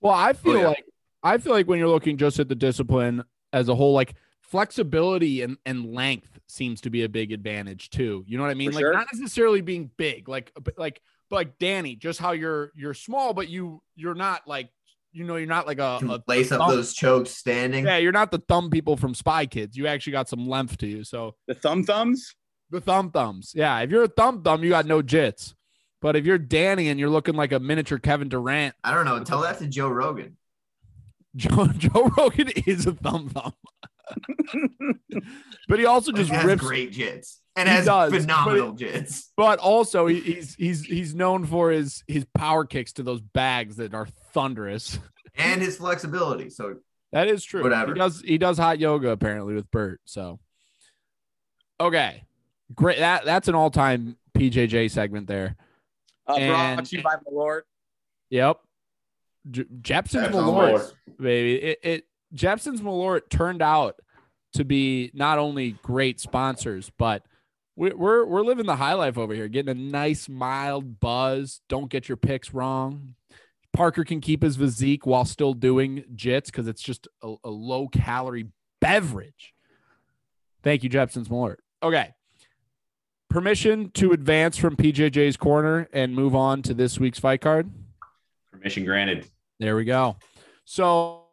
Speaker 3: Well, I oh, feel
Speaker 4: yeah.
Speaker 3: like I feel like when you're looking just at the discipline as a whole, like flexibility and, and length seems to be a big advantage too. You know what I mean?
Speaker 5: For
Speaker 3: like
Speaker 5: sure.
Speaker 3: not necessarily being big, like but like but like Danny, just how you're you're small, but you you're not like you know you're not like a,
Speaker 4: Can
Speaker 3: a
Speaker 4: lace up those chokes standing.
Speaker 3: yeah you're not the thumb people from Spy Kids. You actually got some length to you. So
Speaker 5: The thumb thumbs.
Speaker 3: the thumb thumbs, yeah. If you're a thumb thumb, you got no jits. But if you're Danny and you're looking like a miniature Kevin Durant,
Speaker 4: I don't know. Tell that to Joe Rogan.
Speaker 3: Joe Joe Rogan is a thumb thumb. but he also
Speaker 4: He
Speaker 3: just
Speaker 4: has
Speaker 3: rips
Speaker 4: great jits and
Speaker 3: He
Speaker 4: has
Speaker 3: does, but
Speaker 4: phenomenal jits.
Speaker 3: but also he, he's he's he's known for his his power kicks to those bags that are thunderous.
Speaker 4: and his flexibility. So
Speaker 3: That is true.
Speaker 4: Whatever.
Speaker 3: He does he does hot yoga apparently with Bert. So okay. Great. That that's an all-time PJJ segment there.
Speaker 5: Uh,
Speaker 3: And-
Speaker 5: brought to you by Malort.
Speaker 3: Yep. J- Jeppson's
Speaker 4: Jeppson's
Speaker 3: Malort,
Speaker 4: Malort.
Speaker 3: baby. It, it Jeppson's Malort turned out to be not only great sponsors, but we- we're we're living the high life over here, getting a nice mild buzz. Don't get your picks wrong. Parker can keep his physique while still doing jits because it's just a, a low calorie beverage. Thank you, Jeppson's Malort. Okay. Permission to advance from PJJ's corner and move on to this week's fight card.
Speaker 2: Permission granted.
Speaker 3: There we go. So,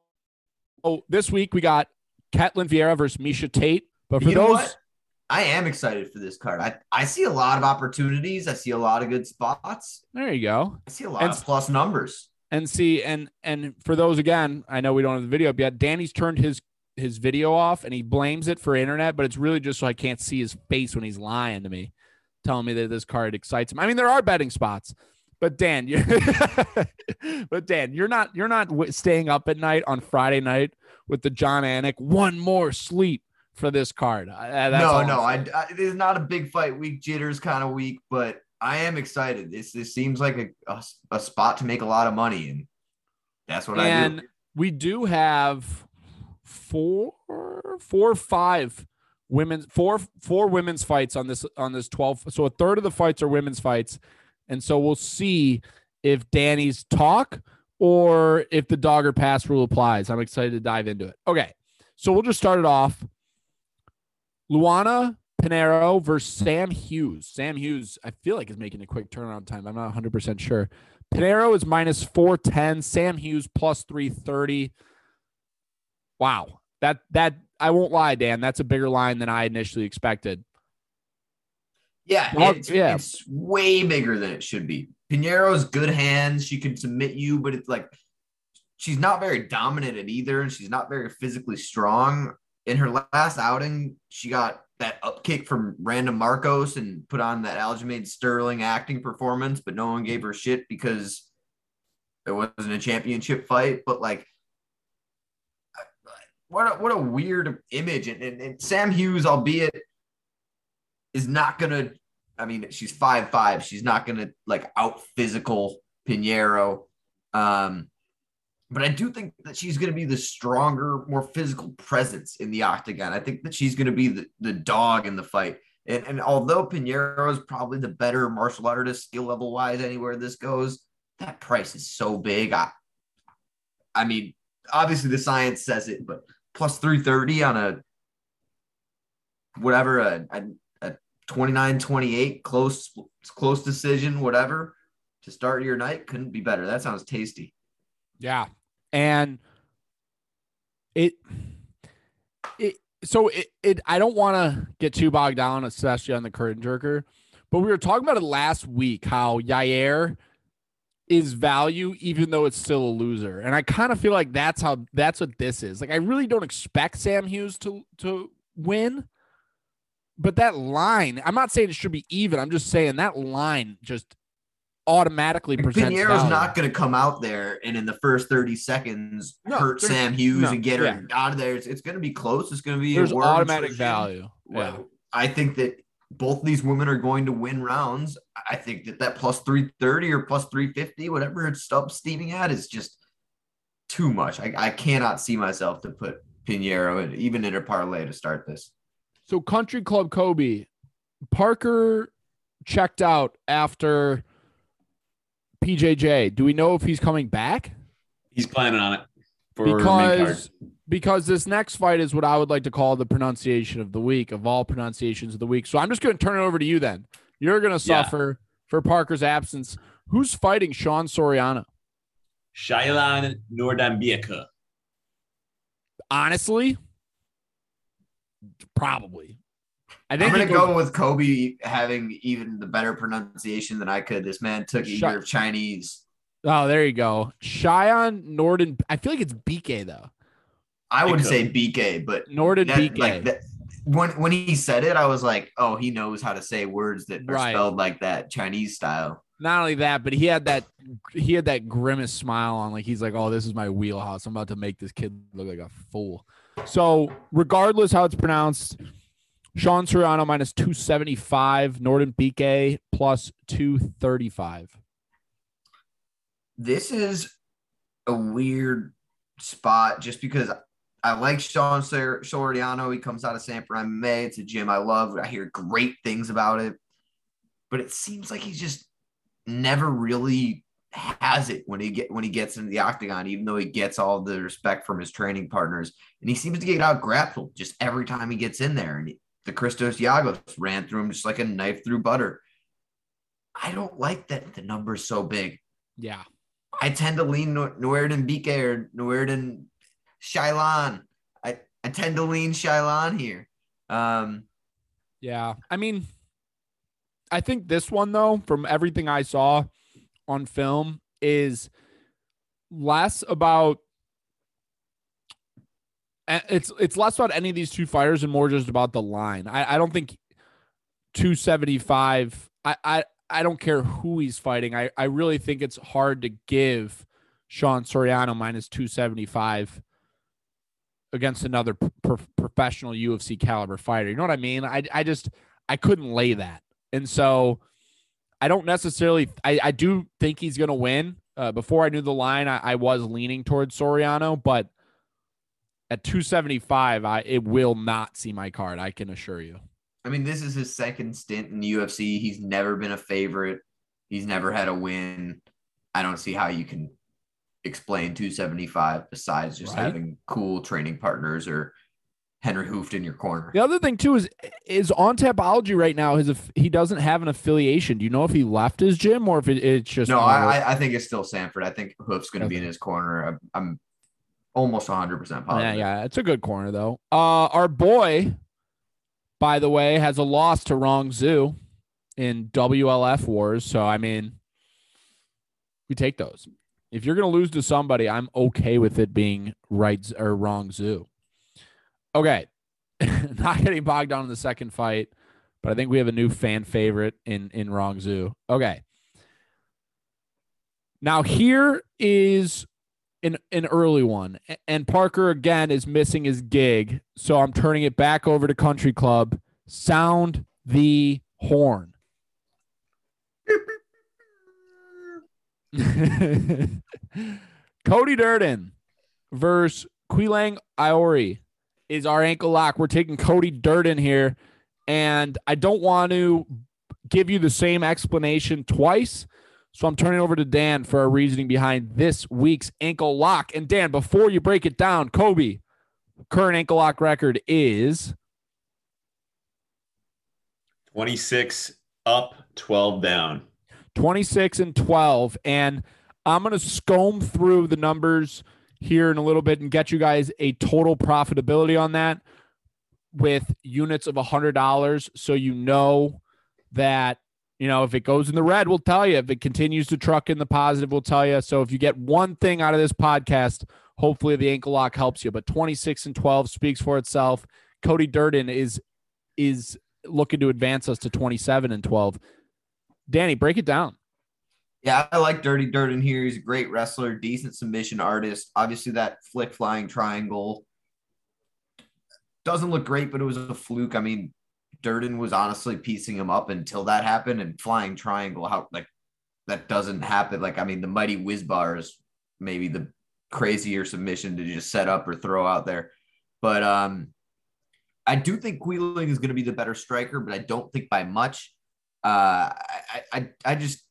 Speaker 3: oh, this week we got Ketlin Vieira versus Miesha Tate. But for
Speaker 4: you
Speaker 3: those,
Speaker 4: what? I am excited for this card. I, I see a lot of opportunities. I see a lot of good spots.
Speaker 3: there you go.
Speaker 4: I see a lot
Speaker 3: And-
Speaker 4: of plus numbers.
Speaker 3: And see, and and for those again, I know we don't have the video up yet. Danny's turned his his video off and he blames it for internet, but it's really just so I can't see his face when he's lying to me, telling me that this card excites him. I mean, there are betting spots, but Dan, you, but Dan, you're not you're not w- staying up at night on Friday night with the Jon Anik one more sleep for this card. I- that's
Speaker 4: no, no, I, I, it's not a big fight week. Jitters kind of weak, but I am excited. This this seems like a, a, a spot to make a lot of money, and that's what I
Speaker 3: and
Speaker 4: do.
Speaker 3: we do have four four or five women's four four women's fights on this on this 12 so a third of the fights are women's fights and so we'll see if danny's talk or if the dogger pass rule applies i'm excited to dive into it okay so we'll just start it off luana Pinheiro versus Sam Hughes. Sam Hughes, I feel like is making a quick turnaround time. I'm not 100% sure. Pinheiro is minus 410. Sam Hughes plus 330. Wow. That that I won't lie, Dan. That's a bigger line than I initially expected.
Speaker 4: Yeah, it's,
Speaker 3: yeah.
Speaker 4: it's way bigger than it should be. Pinheiro's good hands. She can submit you, but it's like she's not very dominant at either, and she's not very physically strong. In her last outing, she got that upkick from Randa Markos and put on that Aljamain Sterling acting performance, but no one gave her shit because it wasn't a championship fight. But like, what a, what a weird image. And, and, and Sam Hughes, albeit is not gonna. I mean, she's five five. She's not gonna like out physical Pinheiro. Um, but I do think that she's gonna be the stronger, more physical presence in the octagon. I think that she's gonna be the, the dog in the fight. And, and although Pinheiro is probably the better martial artist skill level wise anywhere this goes, that price is so big. I, I mean, obviously the science says it, but plus 330 on a whatever a, a 29 28 close close decision whatever to start your night couldn't be better that sounds tasty
Speaker 3: Yeah. And it it so it, it I don't want to get too bogged down, especially on the curtain jerker, but we were talking about it last week how Yair is value even though it's still a loser. And I kind of feel like that's how that's what this is. Like I really don't expect Sam Hughes to to win. But that line, I'm not saying it should be even. I'm just saying that line just automatically presents
Speaker 4: Pinheiro's
Speaker 3: value.
Speaker 4: not going to come out there and in the first 30 seconds
Speaker 3: No,
Speaker 4: hurt Sam Hughes
Speaker 3: no,
Speaker 4: and get her
Speaker 3: yeah.
Speaker 4: out of there. It's, it's going to be close. It's going to be
Speaker 3: There's automatic value. Yeah.
Speaker 4: Well, I think that both these women are going to win rounds. I think that that plus 330 or plus 350, whatever it's up steaming at, is just too much. I, I cannot see myself to put Pinheiro in, even in a parlay to start this.
Speaker 3: So Country Club Kobe, Parker checked out after PJJ. Do we know if he's coming back?
Speaker 2: He's planning on it. for
Speaker 3: because because this next fight is what I would like to call the pronunciation of the week of all pronunciations of the week. So I'm just going to turn it over to you. Then you're going to
Speaker 2: Yeah.
Speaker 3: suffer for Parker's absence. Who's fighting Sean Soriano?
Speaker 2: Shayilan Nuerdanbieke.
Speaker 3: Honestly, probably. I
Speaker 4: I'm
Speaker 3: think
Speaker 4: gonna
Speaker 3: he goes-
Speaker 4: go with Kobe having even the better pronunciation than I could. This man took a
Speaker 3: Shut-
Speaker 4: year of Chinese.
Speaker 3: Oh, there you go. Cheyenne Norden. I feel like it's BK though.
Speaker 4: I would
Speaker 2: Because-
Speaker 4: say BK, but
Speaker 3: Norden
Speaker 4: that-
Speaker 3: BK.
Speaker 4: like that, when when he said it, I was like, oh, he knows how to say words that are
Speaker 3: Right.
Speaker 4: spelled like that Chinese style.
Speaker 3: Not only that, but he had that he had that grimace smile on, like he's like, "Oh, this is my wheelhouse. I'm about to make this kid look like a fool." So, regardless how it's pronounced, Sean Soriano minus two seventy five, Norden BK plus two thirty five.
Speaker 4: This is a weird spot just because I like Sean Sor- Soriano. He comes out of Sanford MMA. It's a gym I love. I hear great things about it, but it seems like he's just never really has it when he get when he gets into the octagon, even though he gets all the respect from his training partners, and he seems to get out grappled just every time he gets in there. And he- the Christos Giagos ran through him just like a knife through butter. I don't like that the number's so big.
Speaker 3: Yeah,
Speaker 4: I tend to lean Nuerden Bike or Nuerden Shailan. I, I tend to lean Shailan here. Um,
Speaker 3: yeah. I mean, I think this one though, from everything I saw on film, is less about it's it's less about any of these two fighters and more just about the line. I, I don't think 275 I, I I don't care who he's fighting. I, I really think it's hard to give Sean Soriano minus 275 against another pro- professional UFC caliber fighter. You know what I mean? I I just I couldn't lay that. And so I don't necessarily I, I do think he's gonna win. Uh, before I knew the line, I, I was leaning towards Soriano, but at 275, I it will not see my card. I can assure you.
Speaker 4: I mean, this is his second stint in the UFC. He's never been a favorite. He's never had a win. I don't see how you can explain 275 besides just
Speaker 3: Right.
Speaker 4: having cool training partners or Henry Hooft in your corner.
Speaker 3: The other thing too is is on Tapology right now. His he doesn't have an affiliation. Do you know if he left his gym or if it, it's just
Speaker 4: No, I, I I think it's still Sanford. I think Hooft's going to be in his corner. I'm, I'm almost 100% positive.
Speaker 3: yeah, yeah, it's a good corner though. Uh, our boy, by the way, has a loss to Rong Zhu in WLF wars. So I mean, we take those. If you're gonna lose to somebody, I'm okay with it being right or Wrong Zoo. Okay, not getting bogged down in the second fight, but I think we have a new fan favorite in in Zoo. Okay. Now here is an an early one, and Parker again is missing his gig, so I'm turning it back over to Country Club. Sound the horn. Cody Durden versus Qileng Aori is our ankle lock. We're taking Cody Durden here, and I don't want to give you the same explanation twice. So I'm turning over to Dan for our reasoning behind this week's ankle lock. And Dan, before you break it down, Kobe, current ankle lock record is
Speaker 2: 26 up, 12 down.
Speaker 3: 26 and 12. And I'm going to scomb through the numbers here in a little bit and get you guys a total profitability on that with units of $100. So you know that, you know, if it goes in the red, we'll tell you. If it continues to truck in the positive, we'll tell you. So if you get one thing out of this podcast, hopefully the ankle lock helps you. But 26 and 12 speaks for itself. Cody Durden is is looking to advance us to 27 and 12. Danny, break it down.
Speaker 4: Yeah, I like Dirty Durden here. He's a great wrestler, decent submission artist. Obviously, that flick flying triangle doesn't look great, but it was a fluke. I mean, Durden was honestly piecing him up until that happened, and flying triangle, how like that doesn't happen. Like, I mean, the mighty whiz bar is maybe the crazier submission to just set up or throw out there. But um, I do think Qileng is going to be the better striker, but I don't think by much. Uh, I, I, I just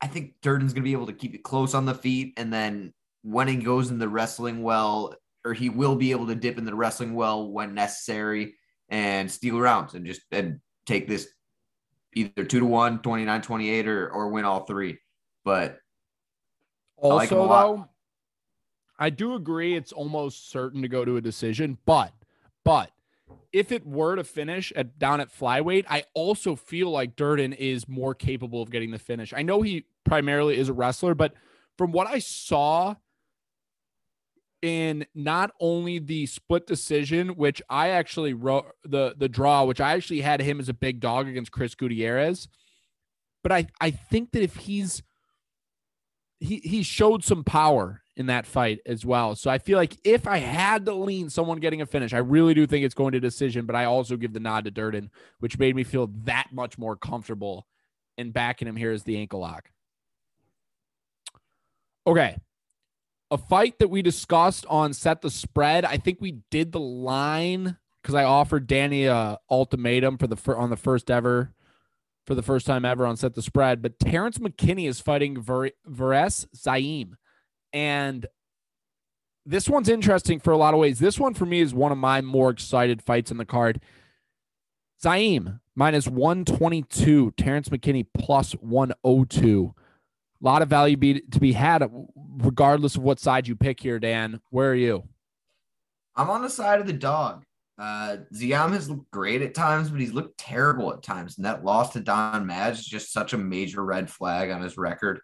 Speaker 4: I think Durden's going to be able to keep it close on the feet and then when he goes in the wrestling well, or he will be able to dip in the wrestling well when necessary and steal rounds and just and take this either two to one, 29 28, or, or win all three. But I like
Speaker 3: Also, though, I do agree it's almost certain to go to a decision, but but if it were to finish at down at flyweight, I also feel like Durden is more capable of getting the finish. I know he primarily is a wrestler, but from what I saw in not only the split decision, which I actually wrote the the draw, which I actually had him as a big dog against Chris Gutierrez, but I I think that if he's he he showed some power in that fight as well. So I feel like if I had to lean someone getting a finish, I really do think it's going to decision, but I also give the nod to Durden, which made me feel that much more comfortable in backing him here as the ankle lock. Okay. A fight that we discussed on set the spread. I think we did the line because I offered Danny a ultimatum for the on the first ever for the first time ever on set the spread. But Terrance McKinney is fighting Ver- Fares Ziam. And this one's interesting for a lot of ways. This one for me is one of my more excited fights in the card. Ziam minus 122, Terrance McKinney plus 102. A lot of value be, to be had regardless of what side you pick here, Dan. Where are you?
Speaker 4: I'm on the side of the dog. Uh, Ziam has looked great at times, but he's looked terrible at times. And that loss to Don Madge is just such a major red flag on his record.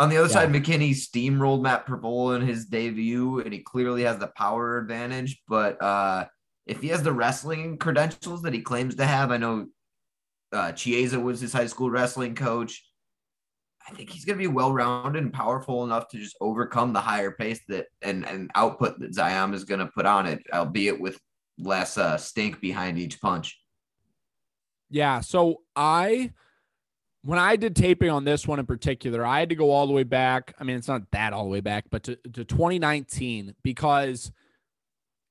Speaker 4: On the other
Speaker 3: Yeah.
Speaker 4: side, McKinney steamrolled Matt Frevola in his debut, and he clearly has the power advantage. But uh, if he has the wrestling credentials that he claims to have, I know uh, Chiesa was his high school wrestling coach. I think he's going to be well rounded and powerful enough to just overcome the higher pace that and, and output that Ziam is going to put on it, albeit with less uh, stink behind each punch.
Speaker 3: Yeah. So I, when I did taping on this one in particular, I had to go all the way back. I mean, it's not that all the way back, but to, to 2019 because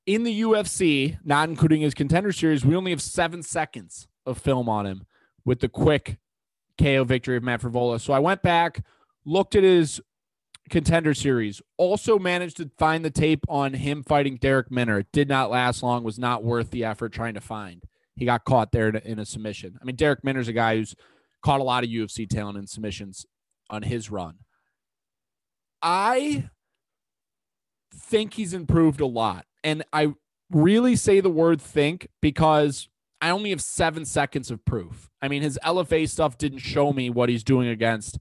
Speaker 3: in the UFC, not including his contender series, we only have seven seconds of film on him with the quick KO victory of Matt Frevola. So I went back, looked at his contender series, also managed to find the tape on him fighting Darrick Minner. It did not last long, was not worth the effort trying to find. He got caught there in a, in a submission. I mean, Darrick Minner's a guy who's caught a lot of UFC talent in submissions on his run. I think he's improved a lot. And I really say the word think because I only have seven seconds of proof. I mean, his LFA stuff didn't show me what he's doing against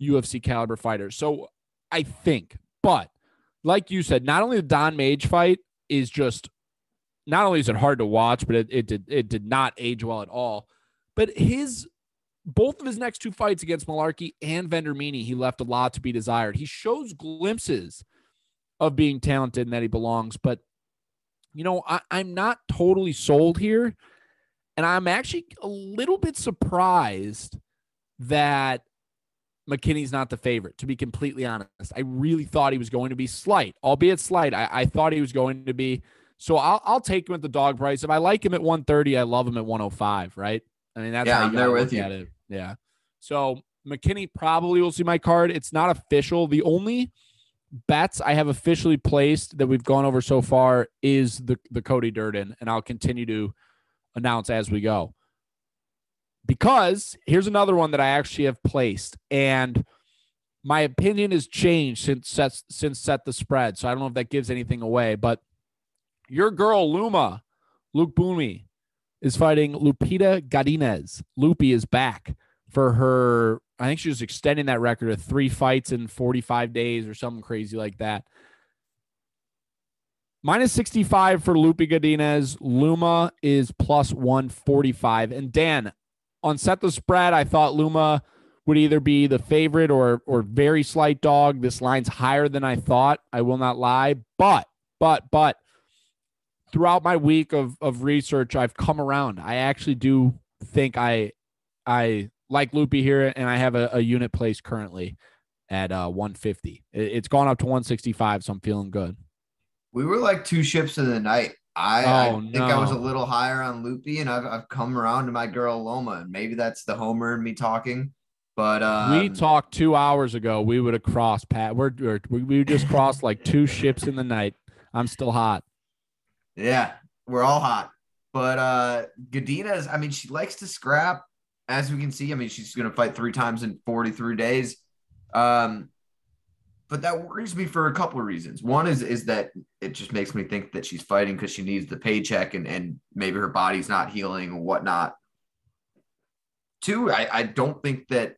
Speaker 3: UFC caliber fighters. So I think, but like you said, not only the Don Madge fight is just not only is it hard to watch, but it, it did it did not age well at all. But his both of his next two fights against Mullarkey and Vendramini, he left a lot to be desired. He shows glimpses of being talented and that he belongs, but you know, I, I'm not totally sold here. And I'm actually a little bit surprised that McKinney's not the favorite, to be completely honest. I really thought he was going to be slight, albeit slight. I, I thought he was going to be. So I'll, I'll take him at the dog price. If I like him at 130, I love him at 105, right? I mean, that's
Speaker 4: Yeah,
Speaker 3: how
Speaker 4: I'm there with you.
Speaker 3: at it. Yeah. So McKinney probably will see my card. It's not official. The only bets I have officially placed that we've gone over so far is the the Cody Durden, and I'll continue to announce as we go. Because here's another one that I actually have placed, and my opinion has changed since set, since set the spread. So I don't know if that gives anything away, but your girl Loma, Luke Boomy, is fighting Lupita Godinez. Loopy is back for her. I think she was extending that record of three fights in 45 days or something crazy like that. Minus 65 for Lupi Godinez. Loma is plus 145. And Dan, on set the spread, I thought Loma would either be the favorite or or very slight dog. This line's higher than I thought. I will not lie. But, but, but throughout my week of of research, I've come around. I actually do think I I like Loopy here, and I have a, a unit place currently at uh 150. It, it's gone up to 165, so I'm feeling good.
Speaker 4: We were like two ships in the night. I,
Speaker 3: Oh,
Speaker 4: I think I was a little higher on Loopy, and I've, I've come around to my girl Loma, and maybe that's the homer in me talking. But um,
Speaker 3: we talked two hours ago. We would have crossed Pat. We're, we're we we just crossed like two ships in the night. I'm still hot.
Speaker 4: Yeah, we're all hot. But uh Godinez, I mean, she likes to scrap, as we can see. I mean, she's gonna fight three times in 43 days. Um, but that worries me for a couple of reasons. One is is that it just makes me think that she's fighting because she needs the paycheck and and maybe her body's not healing and whatnot. Two, I, I don't think that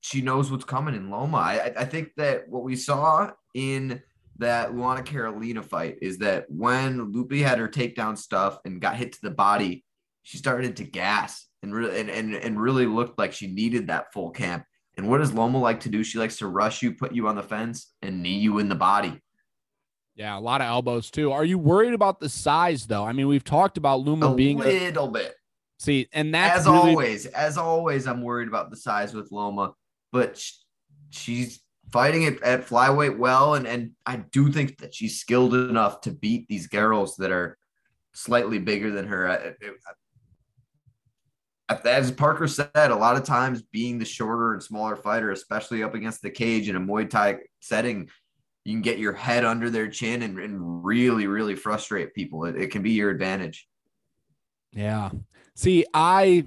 Speaker 4: she knows what's coming in Loma. I, I think that what we saw in that Luana Carolina fight is that when Loopy had her takedown stuff and got hit to the body, she started to gas and really and, and, and really looked like she needed that full camp. And what does Loma like to do? She likes to rush you, put you on the fence, and knee you in the body.
Speaker 3: Yeah, a lot of elbows too. Are you worried about the size though? I mean, we've talked about Loma
Speaker 4: A
Speaker 3: being a,
Speaker 4: little bit.
Speaker 3: see, and that's
Speaker 4: as
Speaker 3: really-
Speaker 4: always, as always, I'm worried about the size with Loma, but she's fighting it at flyweight well, and and I do think that she's skilled enough to beat these girls that are slightly bigger than her. I- I- As Parker said, a lot of times being the shorter and smaller fighter, especially up against the cage in a Muay Thai setting, you can get your head under their chin and, and really, really frustrate people. It, it can be your advantage.
Speaker 3: Yeah. See, I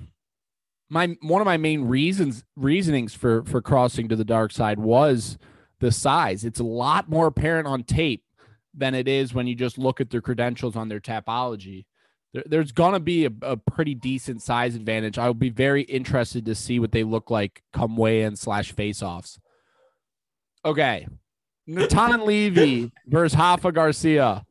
Speaker 3: my one of my main reasons reasonings for for crossing to the dark side was the size. It's a lot more apparent on tape than it is when you just look at their credentials on their tapology. There, there's gonna be a, a pretty decent size advantage. I will be very interested to see what they look like come weigh in slash face offs. Okay. Natan Levy versus Hafa Garcia.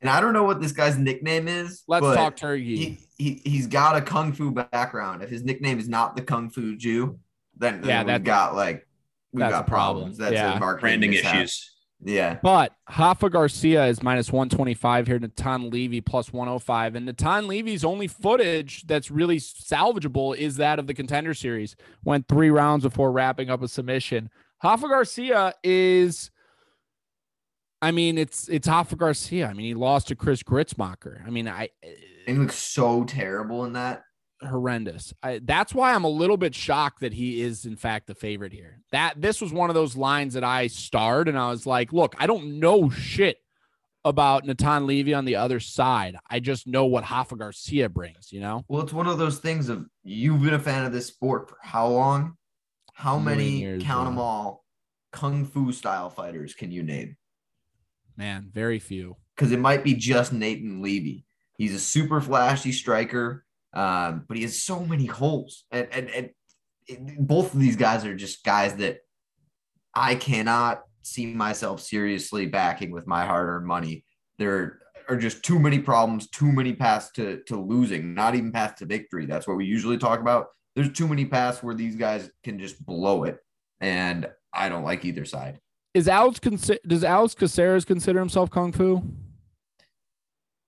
Speaker 4: And I don't know what this guy's nickname is.
Speaker 3: Let's talk turkey.
Speaker 4: He, he, he's got a kung fu background. If his nickname is not the kung fu Jew, then, then
Speaker 3: Yeah,
Speaker 4: we've
Speaker 3: that-
Speaker 4: got like we've got
Speaker 3: a problem.
Speaker 4: problems. That's
Speaker 3: Yeah.
Speaker 4: a marketing
Speaker 2: Branding
Speaker 4: mishap.
Speaker 2: issues.
Speaker 4: Yeah.
Speaker 3: But Hafa Garcia is minus 125 here. Natan Levy plus 105. And Natan Levy's only footage that's really salvageable is that of the contender series. Went three rounds before wrapping up a submission. Hafa Garcia is, I mean, it's it's Hafa Garcia. I mean, he lost to Chris Gruetzemacher. I mean, I
Speaker 4: he looks so terrible in that.
Speaker 3: horrendous. I, that's why I'm a little bit shocked that he is in fact the favorite here. That this was one of those lines that I starred and I was like, look, I don't know shit about Natan Levy on the other side. I just know what Hafa Garcia brings, you know?
Speaker 4: Well, it's one of those things of you've been a fan of this sport for how long? How many count them all kung fu style fighters can you name?
Speaker 3: Man, very few.
Speaker 4: because it might be just Natan Levy. He's a super flashy striker, um, but he has so many holes. And, and, and it- both of these guys are just guys that I cannot see myself seriously backing with my hard earned money. There are just too many problems, too many paths to, to losing, not even paths to victory. That's what we usually talk about. There's too many paths where these guys can just blow it. And I don't like either side.
Speaker 3: Is Alex consi- does Alex Caceres consider himself kung fu?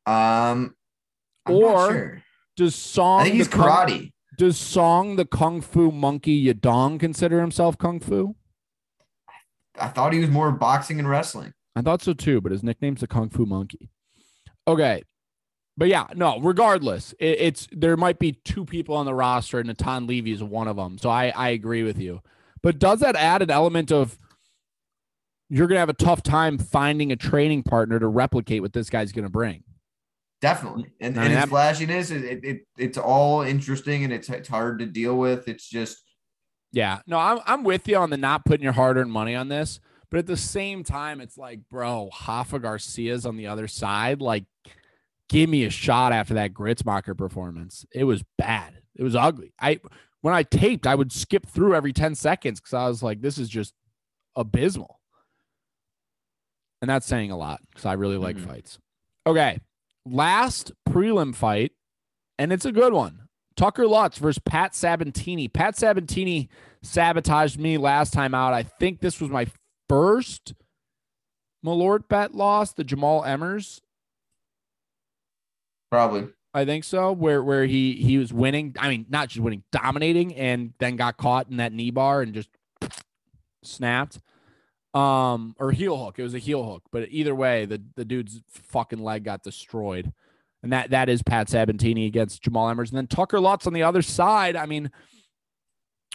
Speaker 4: Um, I'm
Speaker 3: Or-
Speaker 4: not sure.
Speaker 3: Does Song
Speaker 4: I think he's
Speaker 3: the kung-
Speaker 4: karate.
Speaker 3: does Song the kung fu monkey Yadong consider himself kung fu?
Speaker 4: I thought he was more boxing and wrestling.
Speaker 3: I thought so too, but his nickname's the Kung Fu Monkey. Okay. But yeah, no, regardless, it, it's there might be two people on the roster, and Natan Levy is one of them. So I, I agree with you. But does that add an element of you're going to have a tough time finding a training partner to replicate what this guy's going to bring?
Speaker 4: Definitely. And,
Speaker 3: I
Speaker 4: and his flashiness, it, it, it, it's all interesting and it's, it's hard to deal with. It's just,
Speaker 3: Yeah, no, I'm I'm with you on the not putting your hard earned money on this, but at the same time, it's like, bro, Hafa Garcia's on the other side. Like, give me a shot after that Gruetzemacher performance. It was bad. It was ugly. I when I taped, I would skip through every 10 seconds because I was like, this is just abysmal. And that's saying a lot because I really like
Speaker 4: Mhm.
Speaker 3: fights. Okay. Last prelim fight, and it's a good one. Tucker Lutz versus Pat Sabatini. Pat Sabatini sabotaged me last time out. I think this was my first Malort bet loss, the Jamal Emmers.
Speaker 4: probably.
Speaker 3: I think so, where where he he was winning. I mean, not just winning, dominating, and then got caught in that knee bar and just snapped. Um, or heel hook. It was a heel hook, but either way, the the dude's fucking leg got destroyed, and that that is Pat Sabatini against Jamal Emmers, and then Tucker Lutz on the other side. I mean,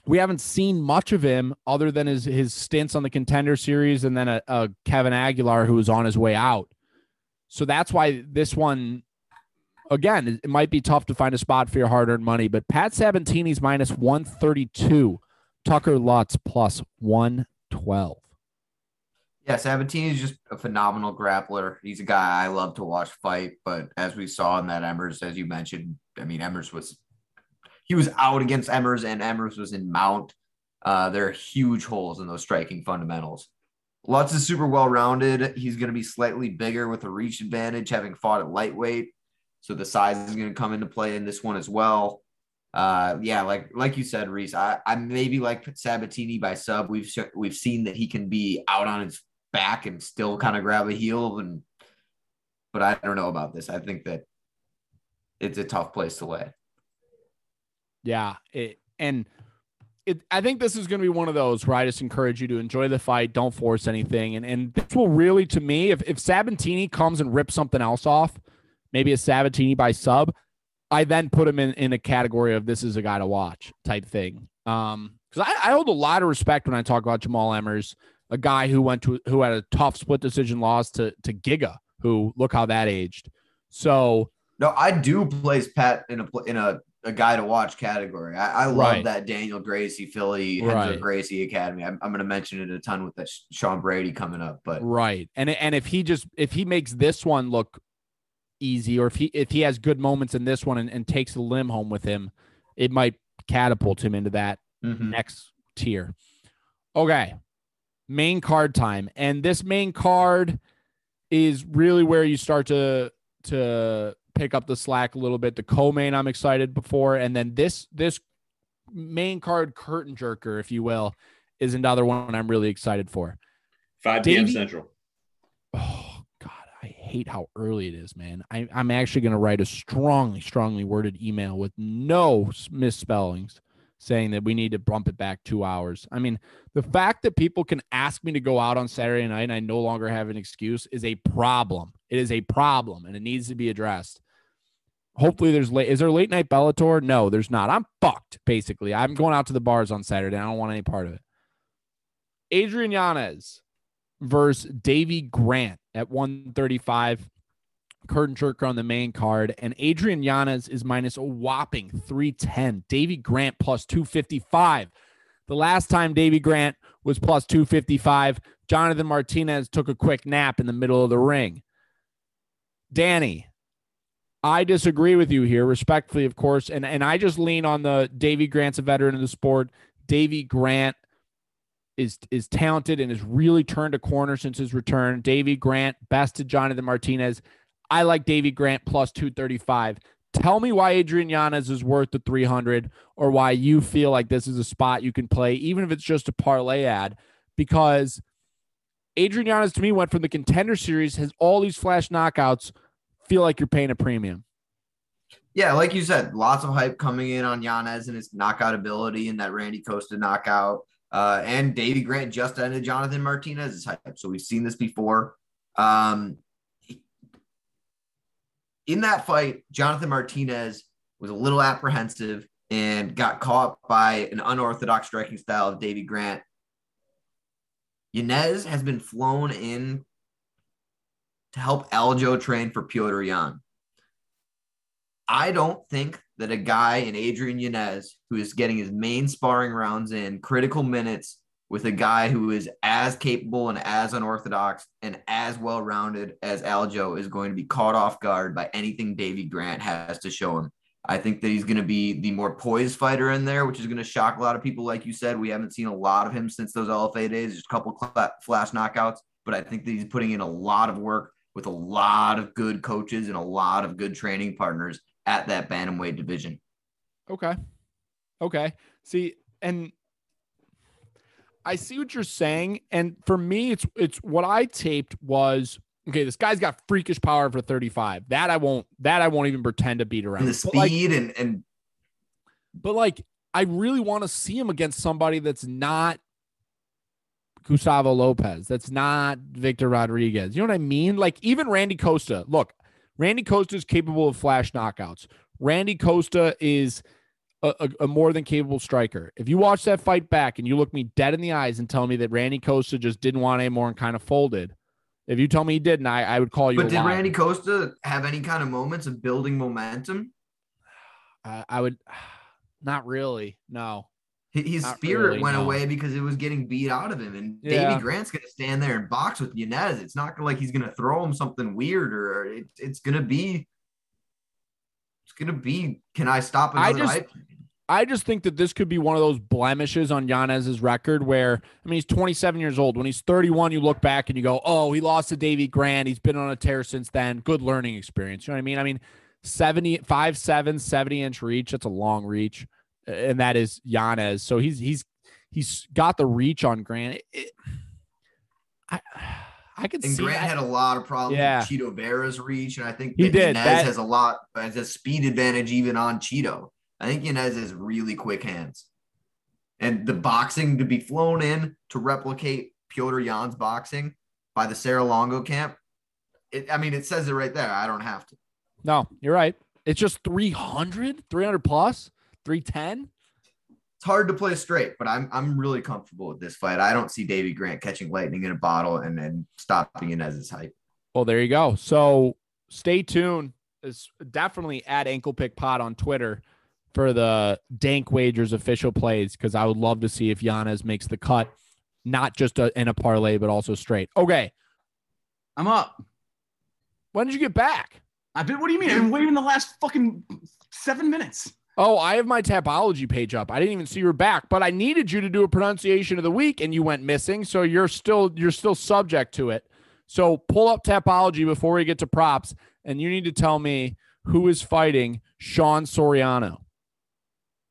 Speaker 3: we haven't seen much of him other than his his stints on the contender series and then a, a Kevin Aguilar who was on his way out. So that's why this one again, it might be tough to find a spot for your hard-earned money, but Pat Sabatini's minus 132, Tucker Lutz plus 112.
Speaker 4: Yeah, Sabatini is just a phenomenal grappler. He's a guy I love to watch fight, but as we saw in that Emmers, as you mentioned, I mean, Emmers was he was out against Emmers, and Emmers was in mount. Uh, there are huge holes in those striking fundamentals. Lutz is super well rounded. He's going to be slightly bigger with a reach advantage, having fought at lightweight. So the size is going to come into play in this one as well. Uh, yeah, like like you said, Reese, I, I maybe like Sabatini by sub. We've we've seen that he can be out on his back and still kind of grab a heel, and but I don't know about this. I think that it's a tough place to lay.
Speaker 3: Yeah, it, and it, I think this is going to be one of those where I just encourage you to enjoy the fight, don't force anything, and and this will really, to me, if if Sabatini comes and rips something else off, maybe a Sabatini by sub, I then put him in in a category of this is a guy to watch type thing. Um, because I, I hold a lot of respect when I talk about Jamal Emmers, a guy who went to who had a tough split decision loss to to Giga, who look how that aged. So
Speaker 4: no, I do place Pat in a in a a guy to watch category. I, I love right. that Daniel Gracie Philly right. Gracie Academy. I'm, I'm going to mention it a ton with that Sean Brady coming up, but
Speaker 3: right. And and if he just if he makes this one look easy, or if he if he has good moments in this one and, and takes the limb home with him, it might catapult him into that mm-hmm. next tier. Okay, main card time, and this main card is really where you start to to pick up the slack a little bit. The co-main I'm excited before, and then this this main card curtain jerker, if you will, is another one I'm really excited for.
Speaker 2: 5 p.m. Davey, Central.
Speaker 3: Oh God, I hate how early it is, man. I, I'm actually going to write a strongly, strongly worded email with no misspellings saying that we need to bump it back two hours. I mean, the fact that people can ask me to go out on Saturday night and I no longer have an excuse is a problem. It is a problem and it needs to be addressed hopefully there's late. Is there late night Bellator? No, there's not. I'm fucked basically. I'm going out to the bars on Saturday. I don't want any part of it. Adrian Yanez versus Davey Grant at 135. Curtain jerker on the main card, and Adrian Yanez is minus a whopping 310. Davey Grant plus 255. The last time Davey Grant was plus 255, Jonathan Martinez took a quick nap in the middle of the ring. Danny, I disagree with you here, respectfully, of course, and and I just lean on the Davey Grant's a veteran in the sport. Davey Grant is is talented and has really turned a corner since his return. Davey Grant bested Jonathan Martinez. I like Davey Grant plus 235. Tell me why Adrian Yanez is worth the 300 or why you feel like this is a spot you can play, even if it's just a parlay ad, because Adrian Yanez to me went from the contender series, has all these flash knockouts feel like you're paying a premium.
Speaker 4: Yeah, like you said, lots of hype coming in on Yanez and his knockout ability and that Randy Costa knockout. Uh, and Davey Grant just ended Jonathan Martinez's hype. So we've seen this before. Um, in that fight, Jonathan Martinez was a little apprehensive and got caught by an unorthodox striking style of Davey Grant. Yanez has been flown in to help Aljo train for Petr Yan. I don't think that a guy in Adrian Yanez, who is getting his main sparring rounds in critical minutes with a guy who is as capable and as unorthodox and as well rounded as Aljo, is going to be caught off guard by anything Davey Grant has to show him. I think that he's going to be the more poised fighter in there, which is going to shock a lot of people. Like you said, we haven't seen a lot of him since those LFA days, just a couple flash knockouts. But I think that he's putting in a lot of work with a lot of good coaches and a lot of good training partners at that bantamweight division.
Speaker 3: Okay. Okay. See, and I see what you're saying. And for me, it's it's what I taped was okay, this guy's got freakish power for 35. That I won't that I won't even pretend to beat around.
Speaker 4: And the speed like, and and
Speaker 3: but like I really want to see him against somebody that's not Gustavo Lopez. That's not Victor Rodriguez. You know what I mean? Like even Randy Costa. Look, Randy Costa is capable of flash knockouts. Randy Costa is a, a, a more than capable striker. If you watch that fight back and you look me dead in the eyes and tell me that Randy Costa just didn't want anymore and kind of folded, if you tell me he didn't, I, I would call you.
Speaker 4: But did
Speaker 3: liar.
Speaker 4: Randy Costa have any kind of moments of building momentum?
Speaker 3: I, I would, not really. No.
Speaker 4: His
Speaker 3: Not
Speaker 4: spirit
Speaker 3: really,
Speaker 4: went
Speaker 3: no.
Speaker 4: away because it was getting beat out of him. And
Speaker 3: Yeah.
Speaker 4: Davey Grant's going to stand there and box with Yanez. It's not like he's going to throw him something weird or it, it's going to be. It's going to be. Can I stop
Speaker 3: I just-
Speaker 4: hype?
Speaker 3: I just think that this could be one of those blemishes on Yanez's record where, I mean, he's 27 years old. When he's 31, you look back and you go, oh, he lost to Davey Grant. He's been on a tear since then. Good learning experience. You know what I mean? I mean, 70, 5'7, 70 inch reach. That's a long reach. And that is Yanez. So he's, he's, he's got the reach on Grant. It- it- I, I could
Speaker 4: And
Speaker 3: see
Speaker 4: Grant
Speaker 3: that.
Speaker 4: had a lot of problems
Speaker 3: Yeah.
Speaker 4: with Chito Vera's reach, and I think
Speaker 3: He did.
Speaker 4: Yanez
Speaker 3: That-
Speaker 4: has a lot has a speed advantage even on Chito. I think Yanez has really quick hands, and the boxing to be flown in to replicate Petr Yan's boxing by the Serra-Longo camp. It, I mean, it says it right there. I don't have to.
Speaker 3: no, you're right. It's just 300, 300 plus, 310.
Speaker 4: It's hard to play straight, but I'm I'm really comfortable with this fight. I don't see Davey Grant catching lightning in a bottle and then stopping Yanez's hype.
Speaker 3: Well, there you go. So stay tuned. It's definitely at Ankle Pick Pod on Twitter for the Dank Wagers official plays because I would love to see if Yanez makes the cut, not just a, in a parlay, but also straight. Okay.
Speaker 6: I'm up.
Speaker 3: When did you get back?
Speaker 6: I've been. What do you mean? I've been waiting the last fucking seven minutes.
Speaker 3: Oh, I have my Tapology page up. I didn't even see you were back, but I needed you to do a pronunciation of the week and you went missing. So you're still you're still subject to it. So pull up Tapology before we get to props, and you need to tell me who is fighting Sean Soriano.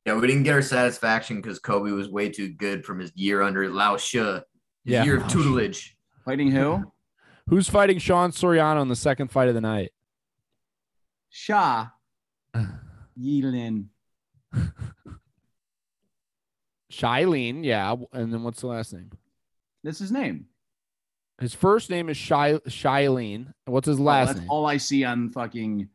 Speaker 4: Yeah, we didn't get our satisfaction because Kobe was way too good from his year under Lao She, his
Speaker 3: Yeah.
Speaker 4: year of tutelage.
Speaker 6: Fighting who?
Speaker 3: Who's fighting Sean Soriano in the second fight of the night?
Speaker 6: Sha. Yilin.
Speaker 3: Shilene, yeah. And then what's the last name?
Speaker 6: That's his name.
Speaker 3: His first name is Shy Shilene. What's his
Speaker 6: Oh,
Speaker 3: last
Speaker 6: that's
Speaker 3: name?
Speaker 6: all I see on fucking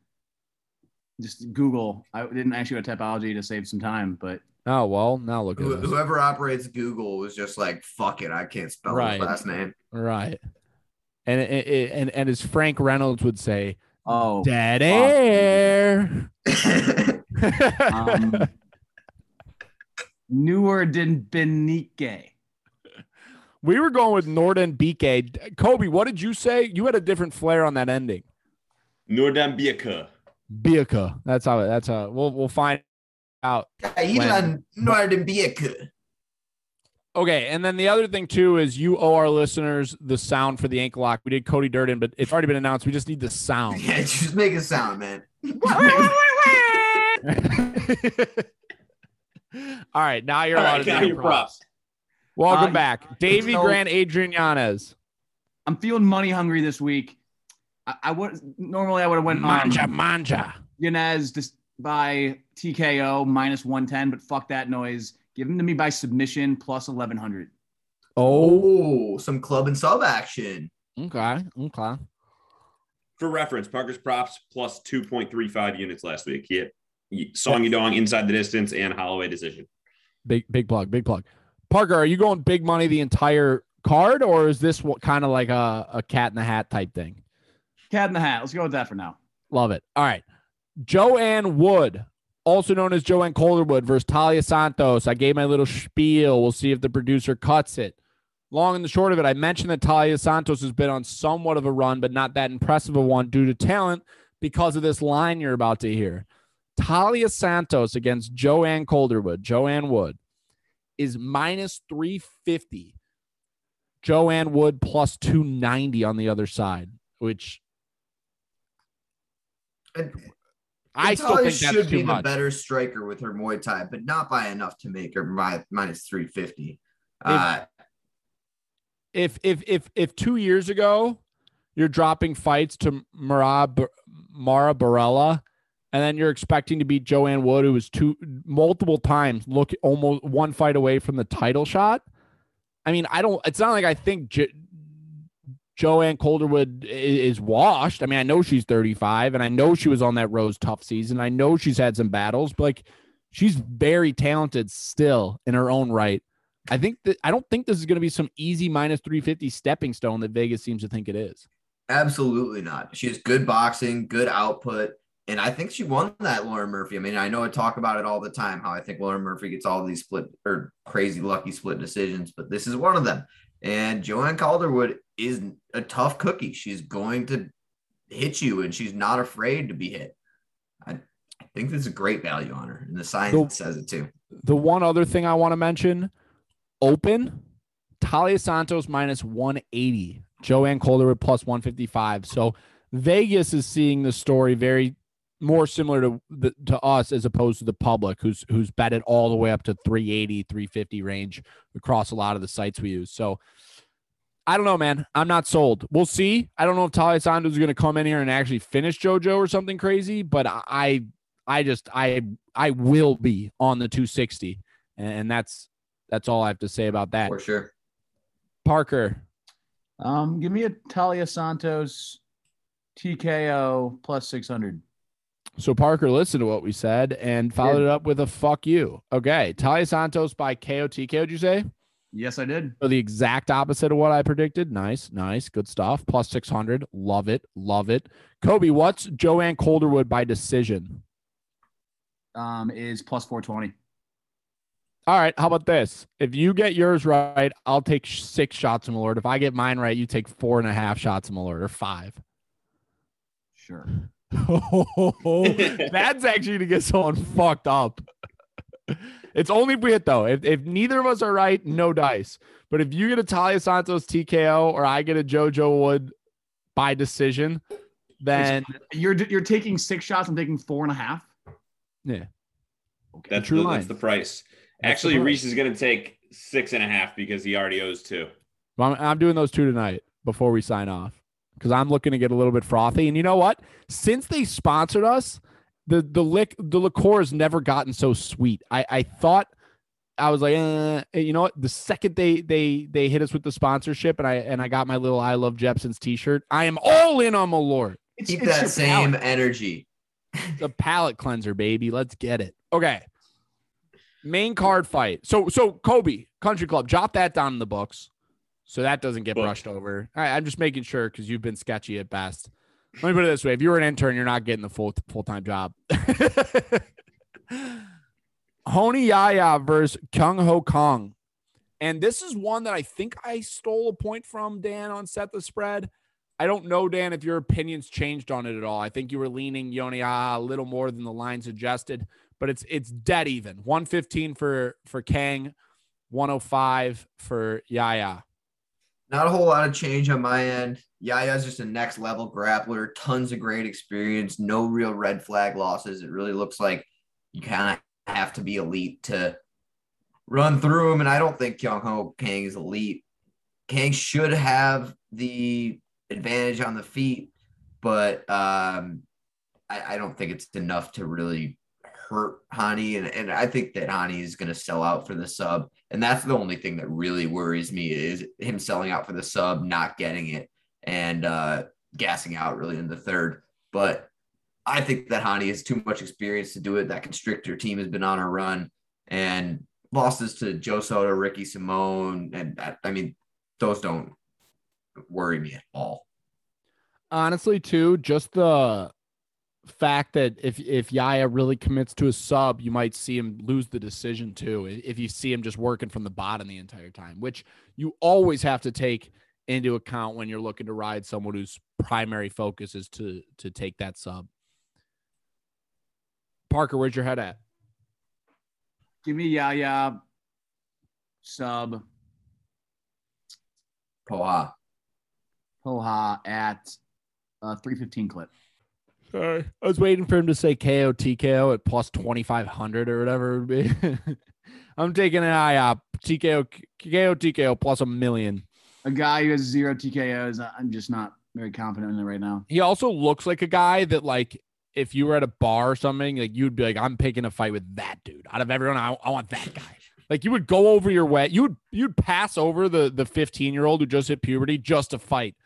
Speaker 6: just Google. I didn't actually go to Tapology to save some time, but
Speaker 3: Oh well, now look at
Speaker 4: Who-
Speaker 3: this.
Speaker 4: Whoever operates Google was just like, "Fuck it, I can't spell
Speaker 3: Right.
Speaker 4: his last name."
Speaker 3: Right. And it, it- and and as Frank Reynolds would say,
Speaker 6: oh,
Speaker 3: dead air.
Speaker 6: um, newer than Benike.
Speaker 3: we were going with Norden BK. Kobe, what did you say? You had a different flair on that ending.
Speaker 2: Nordam Biaka.
Speaker 3: Biaka. That's how. That's how. We'll we'll find out.
Speaker 4: Ilan Nordenbieck.
Speaker 3: Okay, and then the other thing too is you owe our listeners the sound for the ankle lock. We did Cody Durden, but it's already been announced. We just need the sound.
Speaker 4: Yeah, just make a sound, man.
Speaker 3: All right, now you're
Speaker 2: All
Speaker 3: allowed
Speaker 2: right,
Speaker 3: to
Speaker 2: now
Speaker 3: do
Speaker 2: your
Speaker 3: your
Speaker 2: props.
Speaker 3: props. Welcome
Speaker 6: Uh,
Speaker 3: back, Davy
Speaker 6: so-
Speaker 3: Grant, Adrian Yanez.
Speaker 6: I'm feeling money hungry this week. I, I would normally I would have went
Speaker 3: Manja,
Speaker 6: um,
Speaker 3: manja.
Speaker 6: Yanez just by TKO minus 110, but fuck that noise. Give him to me by submission plus 1100.
Speaker 3: Oh,
Speaker 4: Oh, some club and sub action.
Speaker 3: okay, okay.
Speaker 2: For reference, Parker's props plus 2.35 units last week. He hit Song Yadong inside the distance and Holloway decision.
Speaker 3: Big, big plug, big plug. Parker, are you going big money the entire card, or is this what kind of like a, a cat in the hat type thing?
Speaker 6: Cat in the hat. Let's go with that for now.
Speaker 3: Love it. All right. Joanne Wood, also known as Joanne Calderwood versus Talia Santos. I gave my little spiel. We'll see if the producer cuts it. Long and the short of it, I mentioned that Talia Santos has been on somewhat of a run, but not that impressive a one due to talent because of this line you're about to hear. Talia Santos against Joanne Calderwood, Joanne Wood, is minus 350. Joanne Wood plus 290 on the other side, which
Speaker 4: And
Speaker 3: I still think that's
Speaker 4: should
Speaker 3: too
Speaker 4: be the
Speaker 3: much.
Speaker 4: better striker with her Muay Thai, but not by enough to make her mi- minus 350. Uh,
Speaker 3: if if if if two years ago you're dropping fights to Mara Mara Borella, and then you're expecting to beat Joanne Wood, who was two multiple times look almost one fight away from the title shot. I mean, I don't. It's not like I think jo- Joanne Calderwood is washed. I mean, I know she's 35, and I know she was on that Rose Tough season. I know she's had some battles, but like She's very talented still in her own right. I think that I don't think this is going to be some easy minus 350 stepping stone that Vegas seems to think it is.
Speaker 4: Absolutely not. She has good boxing, good output. And I think she won that Lauren Murphy. I mean, I know I talk about it all the time how I think Lauren Murphy gets all these split or crazy lucky split decisions, but this is one of them. And Joanne Calderwood is a tough cookie. She's going to hit you and she's not afraid to be hit. I, I think this is a great value on her. And the science
Speaker 3: The-
Speaker 4: says it too.
Speaker 3: The one other thing I want to mention open Talia Santos minus 180, Joanne Calderwood plus 155. So Vegas is seeing the story very more similar to the, to us as opposed to the public who's who's betted all the way up to 380 350 range across a lot of the sites we use. So i don't know man. I'm not sold. We'll see. I don't know if talia santos is going to come in here and actually finish jojo or something crazy but i i just i i will be on the 260 and that's that's all i have to say about that.
Speaker 4: For sure.
Speaker 3: parker.
Speaker 6: Um, give me a Talia Santos TKO plus 600.
Speaker 3: So Parker listened to what we said and followed it up with a fuck you. Okay. Talia Santos by KOTK, would you say?
Speaker 6: Yes, I did.
Speaker 3: So the exact opposite of what I predicted. Nice, nice, good stuff. Plus 600. Love it. Love it. Kobe, what's Joanne Calderwood by decision?
Speaker 6: Um, is plus 420.
Speaker 3: All right. How about this? If you get yours right, I'll take six shots of Malort. If I get mine right, you take four and a half shots of Malort or five.
Speaker 6: Sure.
Speaker 3: That's actually to get someone fucked up. It's only if we hit though. If, if neither of us are right, no dice. But if you get a Talia Santos TKO or I get a JoJo Wood by decision, then
Speaker 6: You're you're taking six shots. I'm taking four and a half.
Speaker 3: yeah.
Speaker 6: Okay.
Speaker 2: That's
Speaker 3: True
Speaker 2: the,
Speaker 3: line.
Speaker 2: that's the price.
Speaker 3: That's the
Speaker 2: Actually,
Speaker 3: price.
Speaker 2: Reese is going to take six and a half because he already owes two.
Speaker 3: I'm, I'm doing those two tonight before we sign off because I'm looking to get a little bit frothy. And you know what? Since they sponsored us, the the lick the liqueur has never gotten so sweet. I I thought I was like, eh, you know what? The second they they they hit us with the sponsorship and I and I got my little I love Jeppson's T-shirt, I am all in on Malort.
Speaker 6: It's,
Speaker 4: Keep
Speaker 6: it's
Speaker 4: that same
Speaker 6: palate.
Speaker 4: energy.
Speaker 3: The palate cleanser, baby. Let's get it. Okay. Main card fight. So so Kobe Country Club, jot that down in the books, so that doesn't get
Speaker 2: Book.
Speaker 3: brushed over. All right, I'm just making sure because you've been sketchy at best. Let me put it this way: if you're an intern, you're not getting the full full time job. Hani Yahya versus Kyung Ho Kang. And this is one that I think I stole a point from Dan on set the spread. I don't know, Dan, if your opinions changed on it at all. I think you were leaning Yoni a little more than the line suggested, but it's it's dead even. 115 for for Kang, 105 for Yaya.
Speaker 4: Not a whole lot of change on my end. Yahya's just a next level grappler, tons of great experience, no real red flag losses. It really looks like you kind of have to be elite to run through him. And I don't think Kyung Ho Kang is elite. Kang should have the advantage on the feet, but um, I, I don't think it's enough to really hurt Hani. And, and I think that Hani is going to sell out for the sub. And that's the only thing that really worries me is him selling out for the sub, not getting it, and uh, gassing out really in the third. But I think that Hani has too much experience to do it. That constrictor team has been on a run and losses to Joe Soto, Ricky Simone. And I, I mean, those don't worry me at all.
Speaker 3: honestly too just the fact that if if Yahya really commits to a sub you might see him lose the decision too if you see him just working from the bottom the entire time which you always have to take into account when you're looking to ride someone whose primary focus is to to take that sub Parker where's your head at
Speaker 6: Give me Yahya sub
Speaker 4: Poha.
Speaker 6: Poha at uh, 315 clip.
Speaker 3: Sorry. I was waiting for him to say KO TKO at plus 2500 or whatever it would be. I'm taking an eye up. TKO KO TKO plus a million.
Speaker 6: A guy who has zero TKOs. I'm just not very confident in it right now.
Speaker 3: He also looks like a guy that like if you were at a bar or something, like you'd be like, I'm picking a fight with that dude. Out of everyone, I, I want that guy. Like you would go over your way, you would you'd pass over the the 15 year old who just hit puberty just to fight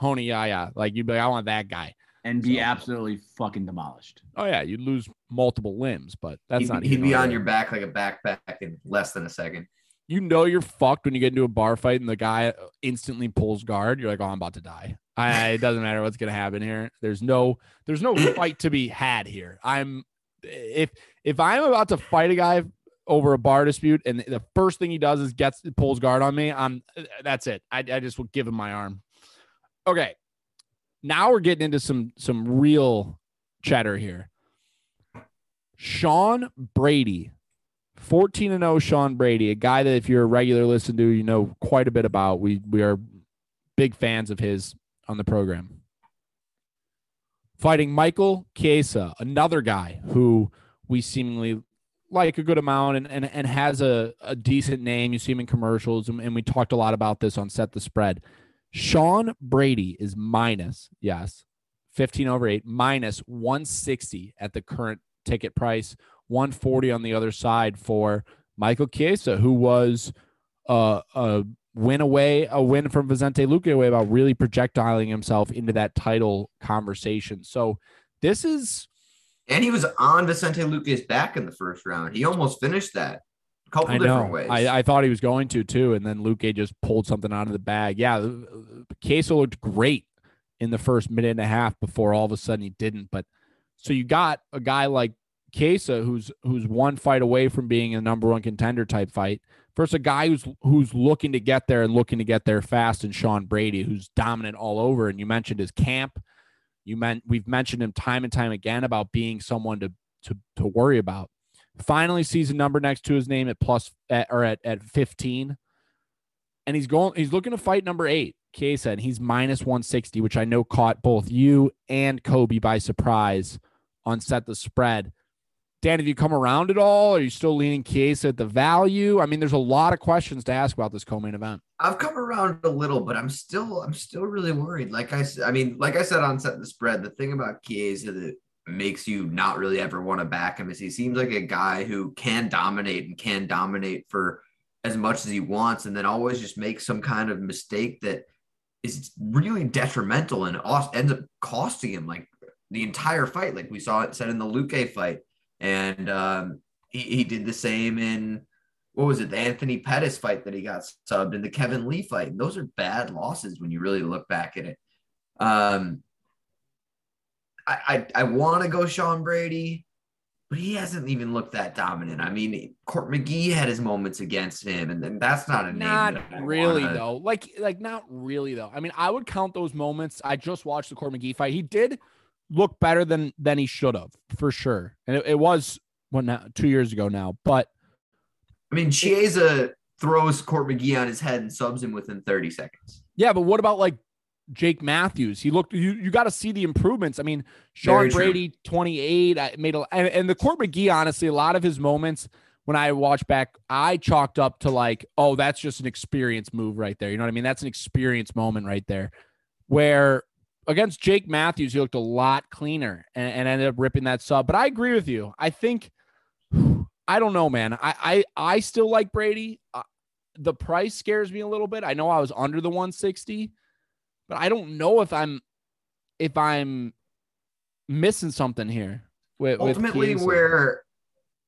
Speaker 3: Hani Yahya. Like you'd be like, I want that guy.
Speaker 6: And be
Speaker 3: So-
Speaker 6: absolutely fucking demolished.
Speaker 3: Oh yeah, you'd lose multiple limbs, but that's
Speaker 4: he'd,
Speaker 3: not.
Speaker 4: he'd be on your back like a backpack in less than a second.
Speaker 3: You know you're fucked when you get into a bar fight and the guy instantly pulls guard. You're like, oh, I'm about to die. I, it doesn't matter what's gonna happen here. There's no there's no fight to be had here. I'm if if I'm about to fight a guy over a bar dispute and the first thing he does is gets pulls guard on me, I'm that's it. I, I just will give him my arm. Okay. Now we're getting into some some real chatter here. Sean Brady, 14 and 0 Sean Brady, a guy that if you're a regular listener to, you know quite a bit about. We we are big fans of his on the program. Fighting Michael Chiesa, another guy who we seemingly like a good amount and, and, and has a, a decent name. You see him in commercials, and, and we talked a lot about this on Set the Spread. Sean Brady is minus, yes, 15 over 8, minus 160 at the current ticket price, 140 on the other side for Michael Chiesa, who was uh, a win away, a win from Vicente Luque away about really projectiling himself into that title conversation. So this is
Speaker 4: And he was on Vicente Luque's back in the first round. He almost finished that couple
Speaker 3: I
Speaker 4: different
Speaker 3: know.
Speaker 4: ways.
Speaker 3: I, I thought he was going to too, and then Luque just pulled something out of the bag. Yeah, Queso looked great in the first minute and a half before all of a sudden he didn't. But so you got a guy like Queso who's who's one fight away from being a number one contender type fight versus a guy who's who's looking to get there and looking to get there fast and Sean Brady who's dominant all over. And you mentioned his camp. You meant we've mentioned him time and time again about being someone to to to worry about. Finally sees a number next to his name at plus at, or at, at 15. And he's going, he's looking to fight number eight, Chiesa, and he's minus 160, which I know caught both you and Kobe by surprise on set the spread. Dan, have you come around at all? Are you still leaning Chiesa at the value? I mean, there's a lot of questions to ask about this co-main event.
Speaker 4: I've come around a little, but I'm still I'm still really worried. Like I I mean, like I said on set the spread, the thing about Chiesa that makes you not really ever want to back him is he seems like a guy who can dominate and can dominate for as much as he wants, and then always just makes some kind of mistake that is really detrimental and ends up costing him like the entire fight. Like we saw it said in the Luque fight, and um, he, he did the same in what was it, the Anthony Pettis fight that he got subbed and the Kevin Lee fight. And those are bad losses when you really look back at it. Um, I I, I want to go Sean Brady, but he hasn't even looked that dominant. I mean, Court McGee had his moments against him, and then that's not a name.
Speaker 3: Not really
Speaker 4: wanna-
Speaker 3: though. Like like not really though. I mean, I would count those moments. I just watched the Court McGee fight. He did look better than than he should have for sure. And it, it was what now two years ago now. But
Speaker 4: I mean, Chiesa throws Court McGee on his head and subs him within 30 seconds.
Speaker 3: yeah, but what about like Jake Matthews? He looked you you got to see the improvements. I mean, Sean
Speaker 4: Very true.
Speaker 3: Brady 28 I made a and, and the Court McGee honestly a lot of his moments when I watch back, I chalked up to like, oh, that's just an experience move right there. You know what I mean? That's an experience moment right there. Where against Jake Matthews, he looked a lot cleaner and, and ended up ripping that sub. But I agree with you. I think I don't know, man. I I, I still like Brady. Uh, the price scares me a little bit. I know I was under the 160, but I don't know if I'm if I'm missing something here. With, with
Speaker 4: ultimately
Speaker 3: Chiesa.
Speaker 4: where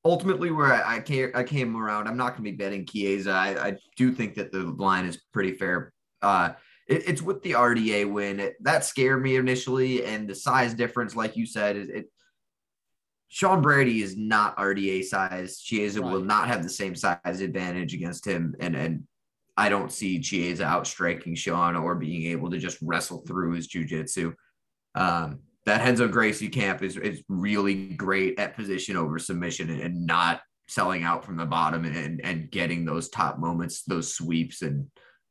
Speaker 4: ultimately where I, I came I came around, I'm not going to be betting Chiesa. I, I do think that the line is pretty fair. Uh, it, it's with the RDA win. It, that scared me initially, and the size difference, like you said, is it. Sean Brady is not RDA size. Chiesa will not have the same size advantage against him, and and I don't see Chiesa outstriking Sean or being able to just wrestle through his jujitsu. Um, that Renzo Gracie camp is, is really great at position over submission and, and not selling out from the bottom and, and getting those top moments, those sweeps, and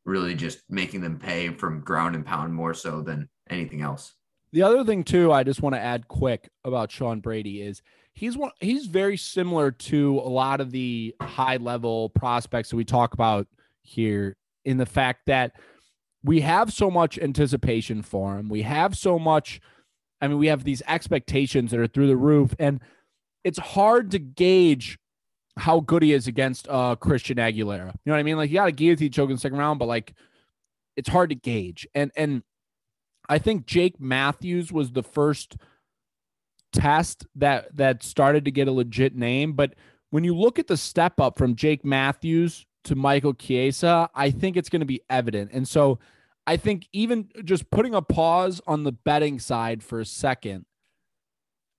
Speaker 4: really just making them pay from ground and pound more so than anything else.
Speaker 3: The other thing too, I just want to add quick about Sean Brady is he's one he's very similar to a lot of the high level prospects that we talk about here in the fact that we have so much anticipation for him. We have so much I mean, we have these expectations that are through the roof and it's hard to gauge how good he is against uh Christian Aguilera. You know what I mean? Like you got to guillotine choke in the second round, but like it's hard to gauge. And and I think Jake Matthews was the first test that that started to get a legit name. But when you look at the step up from Jake Matthews to Michael Chiesa, I think it's going to be evident. And so I think even just putting a pause on the betting side for a second,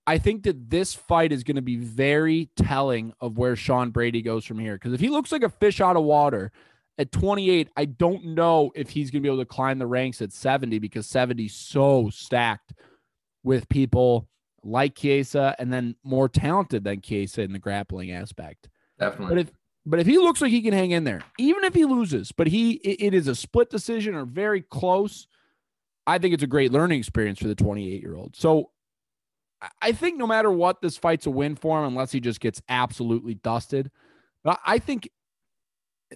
Speaker 3: I think that this fight is going to be very telling of where Sean Brady goes from here. Because if he looks like a fish out of water at 28, I don't know if he's going to be able to climb the ranks at 70 because 70 is so stacked with people like Chiesa and then more talented than Chiesa in the grappling aspect.
Speaker 4: Definitely.
Speaker 3: But if but if he looks like he can hang in there, even if he loses, but he it, is a split decision or very close, I think it's a great learning experience for the 28 year old. So I- think no matter what, this fight's a win for him unless he just gets absolutely dusted. But I I think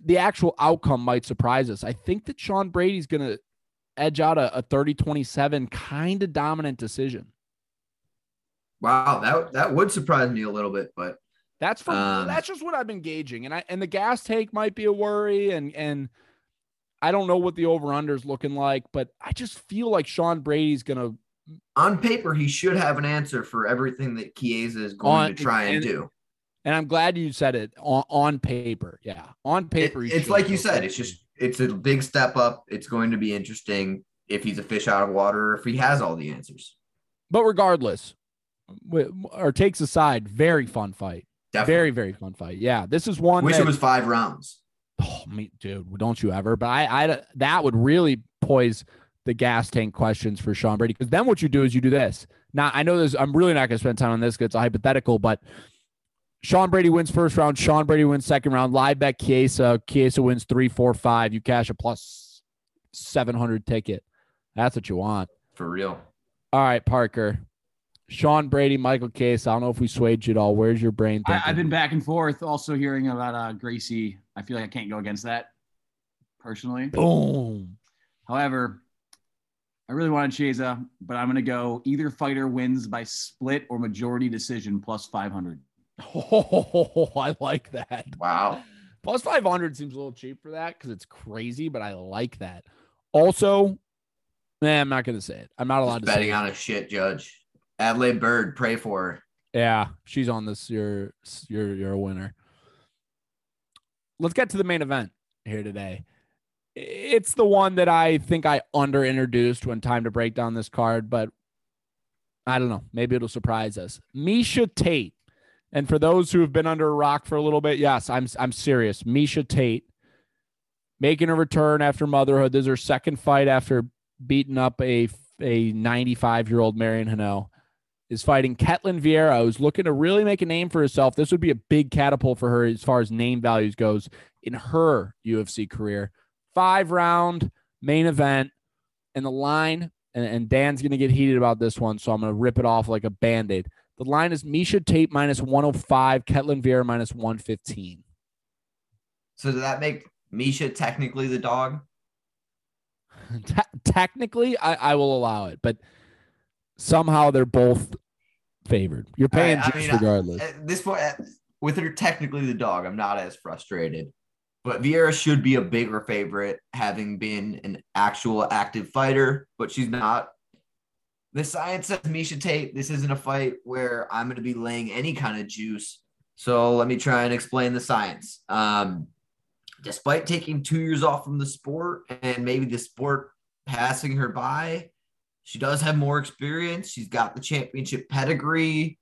Speaker 3: the actual outcome might surprise us. I think that Sean Brady's going to edge out a, a 30 27 kind of dominant decision.
Speaker 4: Wow, that that would surprise me a little bit, but
Speaker 3: That's from
Speaker 4: Um,
Speaker 3: that's just what I've been gauging. And I and the gas take might be a worry and and I don't know what the over under is looking like, but I just feel like Sean Brady's gonna
Speaker 4: on paper he should have an answer for everything that Chiesa is going
Speaker 3: On-
Speaker 4: to try and,
Speaker 3: and-
Speaker 4: do.
Speaker 3: and I'm glad you said it on, on paper. Yeah. On paper. he
Speaker 4: it's like you said, it's just it's a big step up. It's going to be interesting if he's a fish out of water, or if he has all the answers.
Speaker 3: but regardless, our takes aside, very fun fight.
Speaker 4: Definitely.
Speaker 3: Very, very fun fight. Yeah. This is one
Speaker 4: Wish
Speaker 3: that-
Speaker 4: it was five rounds.
Speaker 3: Oh, me, dude, don't you ever? But I, I, that would really poise the gas tank questions for Sean Brady. Because then what you do is you do this. Now I know this. I'm really not going to spend time on this because It's a hypothetical, but Sean Brady wins first round. Sean Brady wins second round. Live bet Kiesa. Chiesa wins three, four, five. You cash a plus seven hundred ticket. That's what you want.
Speaker 4: For real.
Speaker 3: All right, Parker. Sean Brady, Michael Chiesa. I don't know if we swayed you at all. Where's your brain?
Speaker 6: I,
Speaker 3: Thinking?
Speaker 6: I've been back and forth. Also hearing about uh, Gracie. I feel like I can't go against that personally.
Speaker 3: boom.
Speaker 6: However, I really wanted Chiesa, but I'm going to go either fighter wins by split or majority decision plus 500.
Speaker 3: Oh, I like that.
Speaker 4: Wow.
Speaker 3: Plus 500 seems a little cheap for that because it's crazy, but I like that. Also, nah, I'm not going to say it. I'm not allowed
Speaker 4: Just
Speaker 3: to
Speaker 4: betting
Speaker 3: it.
Speaker 4: on a shit judge. Adelaide Bird, pray for her.
Speaker 3: Yeah, she's on this. You're, you're, you're a winner. Let's get to the main event here today. It's the one that I think I under introduced when time to break down this card, but I don't know. Maybe it'll surprise us. Miesha Tate. And for those who have been under a rock for a little bit, yes, I'm I'm serious. Miesha Tate making a return after motherhood. This is her second fight after beating up a a 95 year old Marion Reneau. Is fighting Ketlin Vieira, who's looking to really make a name for herself. This would be a big catapult for her as far as name values goes in her UFC career. Five round main event, and the line, and, and Dan's going to get heated about this one, so I'm going to rip it off like a band aid. The line is Miesha Tate minus 105, Ketlin Vieira minus 115.
Speaker 4: So does that make Miesha technically the dog?
Speaker 3: Te- technically, I, I will allow it, but somehow they're both favored. You're paying
Speaker 4: I- I
Speaker 3: juice
Speaker 4: mean,
Speaker 3: regardless.
Speaker 4: At this point, with her technically the dog, I'm not as frustrated. But Vieira should be a bigger favorite, having been an actual active fighter, but she's not. The science says Miesha Tate, this isn't a fight where I'm going to be laying any kind of juice. So let me try and explain the science. Um, despite taking two years off from the sport and maybe the sport passing her by, she does have more experience. She's got the championship pedigree.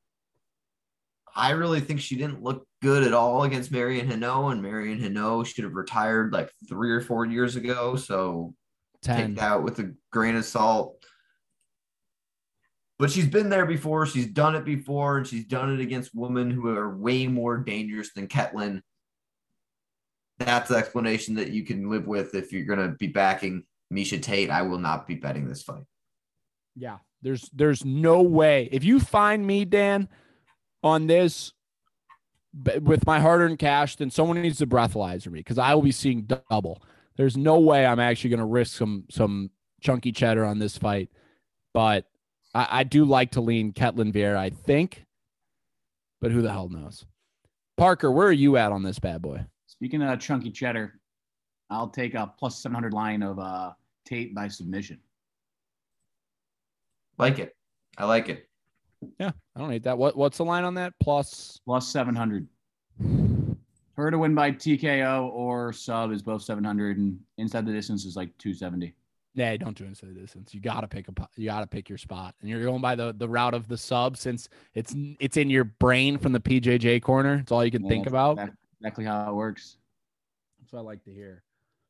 Speaker 4: I really think she didn't look good at all against Marion Reneau, and Marion Reneau should have retired like three or four years ago. So
Speaker 3: 10.
Speaker 4: take that with a grain of salt. But she's been there before. She's done it before, and she's done it against women who are way more dangerous than Ketlin. That's the explanation that you can live with if you're going to be backing Miesha Tate. I will not be betting this fight.
Speaker 3: Yeah. There's there's no way. If you find me, Dan, on this with my hard-earned cash, then someone needs to breathalyzer me because I will be seeing double. There's no way I'm actually going to risk some some chunky cheddar on this fight, but I, I do like to lean Ketlin Vieira, I think, but who the hell knows? Parker, where are you at on this bad boy?
Speaker 6: Speaking of chunky cheddar, I'll take a plus 700 line of uh, Tate by submission.
Speaker 4: Like it. I like it.
Speaker 3: Yeah, I don't hate that. What what's the line on that? Plus
Speaker 6: plus 700. Her to win by TKO or sub is both 700, and inside the distance is like 270.
Speaker 3: Nah, don't do inside the distance. You gotta pick a po- you gotta pick your spot, and you're going by the the route of the sub since it's it's in your brain from the PJJ corner. It's all you can
Speaker 6: Yeah,
Speaker 3: think about.
Speaker 6: Exactly how it works.
Speaker 3: That's what I like to hear.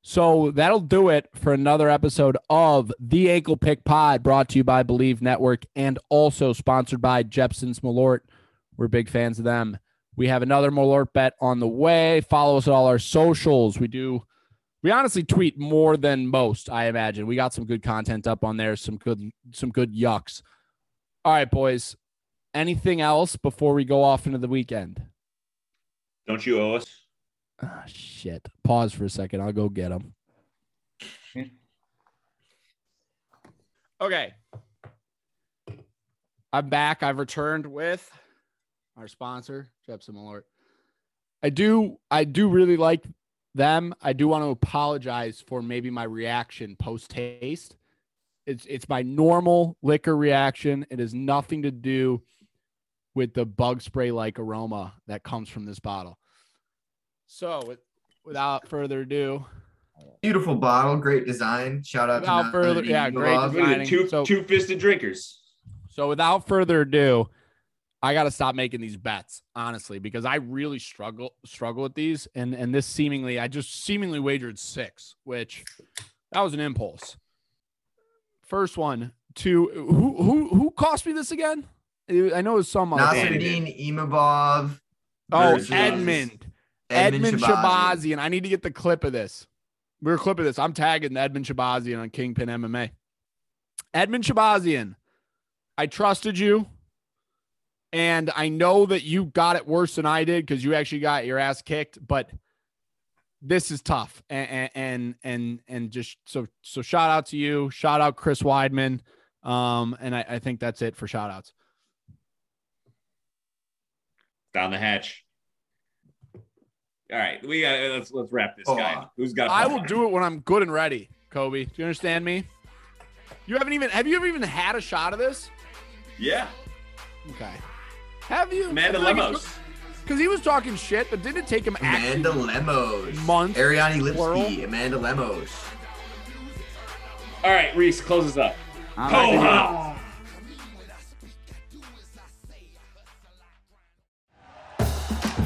Speaker 3: So that'll do it for another episode of the Ankle Pick Pod, brought to you by Bleav Network and also sponsored by Jeppson's Malort. We're big fans of them. We have another Malort bet on the way. Follow us at all our socials. We do. We honestly tweet more than most, I imagine. We got some good content up on there, some good some good yucks. All right, boys. Anything else before we go off into the weekend?
Speaker 2: Don't you owe us?
Speaker 3: Ah, shit. Pause for a second. I'll go get them. Okay. I'm back. I've returned with our sponsor, Jeppson Malort. I do I do really like them. I do want to apologize for maybe my reaction post taste. It's it's my normal liquor reaction. It has nothing to do with the bug spray like aroma that comes from this bottle. So, with, without further ado,
Speaker 4: Beautiful bottle, great design. Shout out
Speaker 3: Without
Speaker 4: to
Speaker 3: further-
Speaker 4: Melody
Speaker 3: yeah, great
Speaker 4: Love.
Speaker 3: design.
Speaker 2: Look at the two
Speaker 3: So-
Speaker 2: two fisted drinkers.
Speaker 3: So without further ado, I got to stop making these bets, honestly, because I really struggle struggle with these, and and this seemingly, I just seemingly wagered six, which that was an impulse. First one to who who who cost me this again? I know it was some. other-
Speaker 4: Nassourdine Imavov.
Speaker 3: Oh,
Speaker 4: versus
Speaker 3: Edmund.
Speaker 4: Edmund
Speaker 3: Edmund
Speaker 4: Shahbazyan.
Speaker 3: Shahbazyan. I need to get the clip of this. We're a clip of this. I'm tagging Edmund Shahbazyan on Kingpin MMA. Edmund Shahbazyan, I trusted you. And I know that you got it worse than I did because you actually got your ass kicked, but this is tough. And and and and just so so shout out to you. Shout out Chris Weidman. Um, and I, I think that's it for shout outs.
Speaker 2: Down the hatch. All right, we got let's let's wrap this
Speaker 4: Oh,
Speaker 2: guy. up. Who's got?
Speaker 3: I will do it when I'm good and ready, Kobe. Do you understand me? You haven't even have you ever even had a shot of this?
Speaker 2: Yeah,
Speaker 3: Okay. Have you?
Speaker 2: Amanda Lemos.
Speaker 3: Because he was talking shit, but didn't it take him
Speaker 4: Amanda
Speaker 3: actually
Speaker 4: Lemos.
Speaker 3: months,
Speaker 4: Ariane
Speaker 3: plural.
Speaker 4: Lipski. Amanda Lemos.
Speaker 2: All right, Reese, close us up.
Speaker 6: All
Speaker 2: Oh,
Speaker 6: right.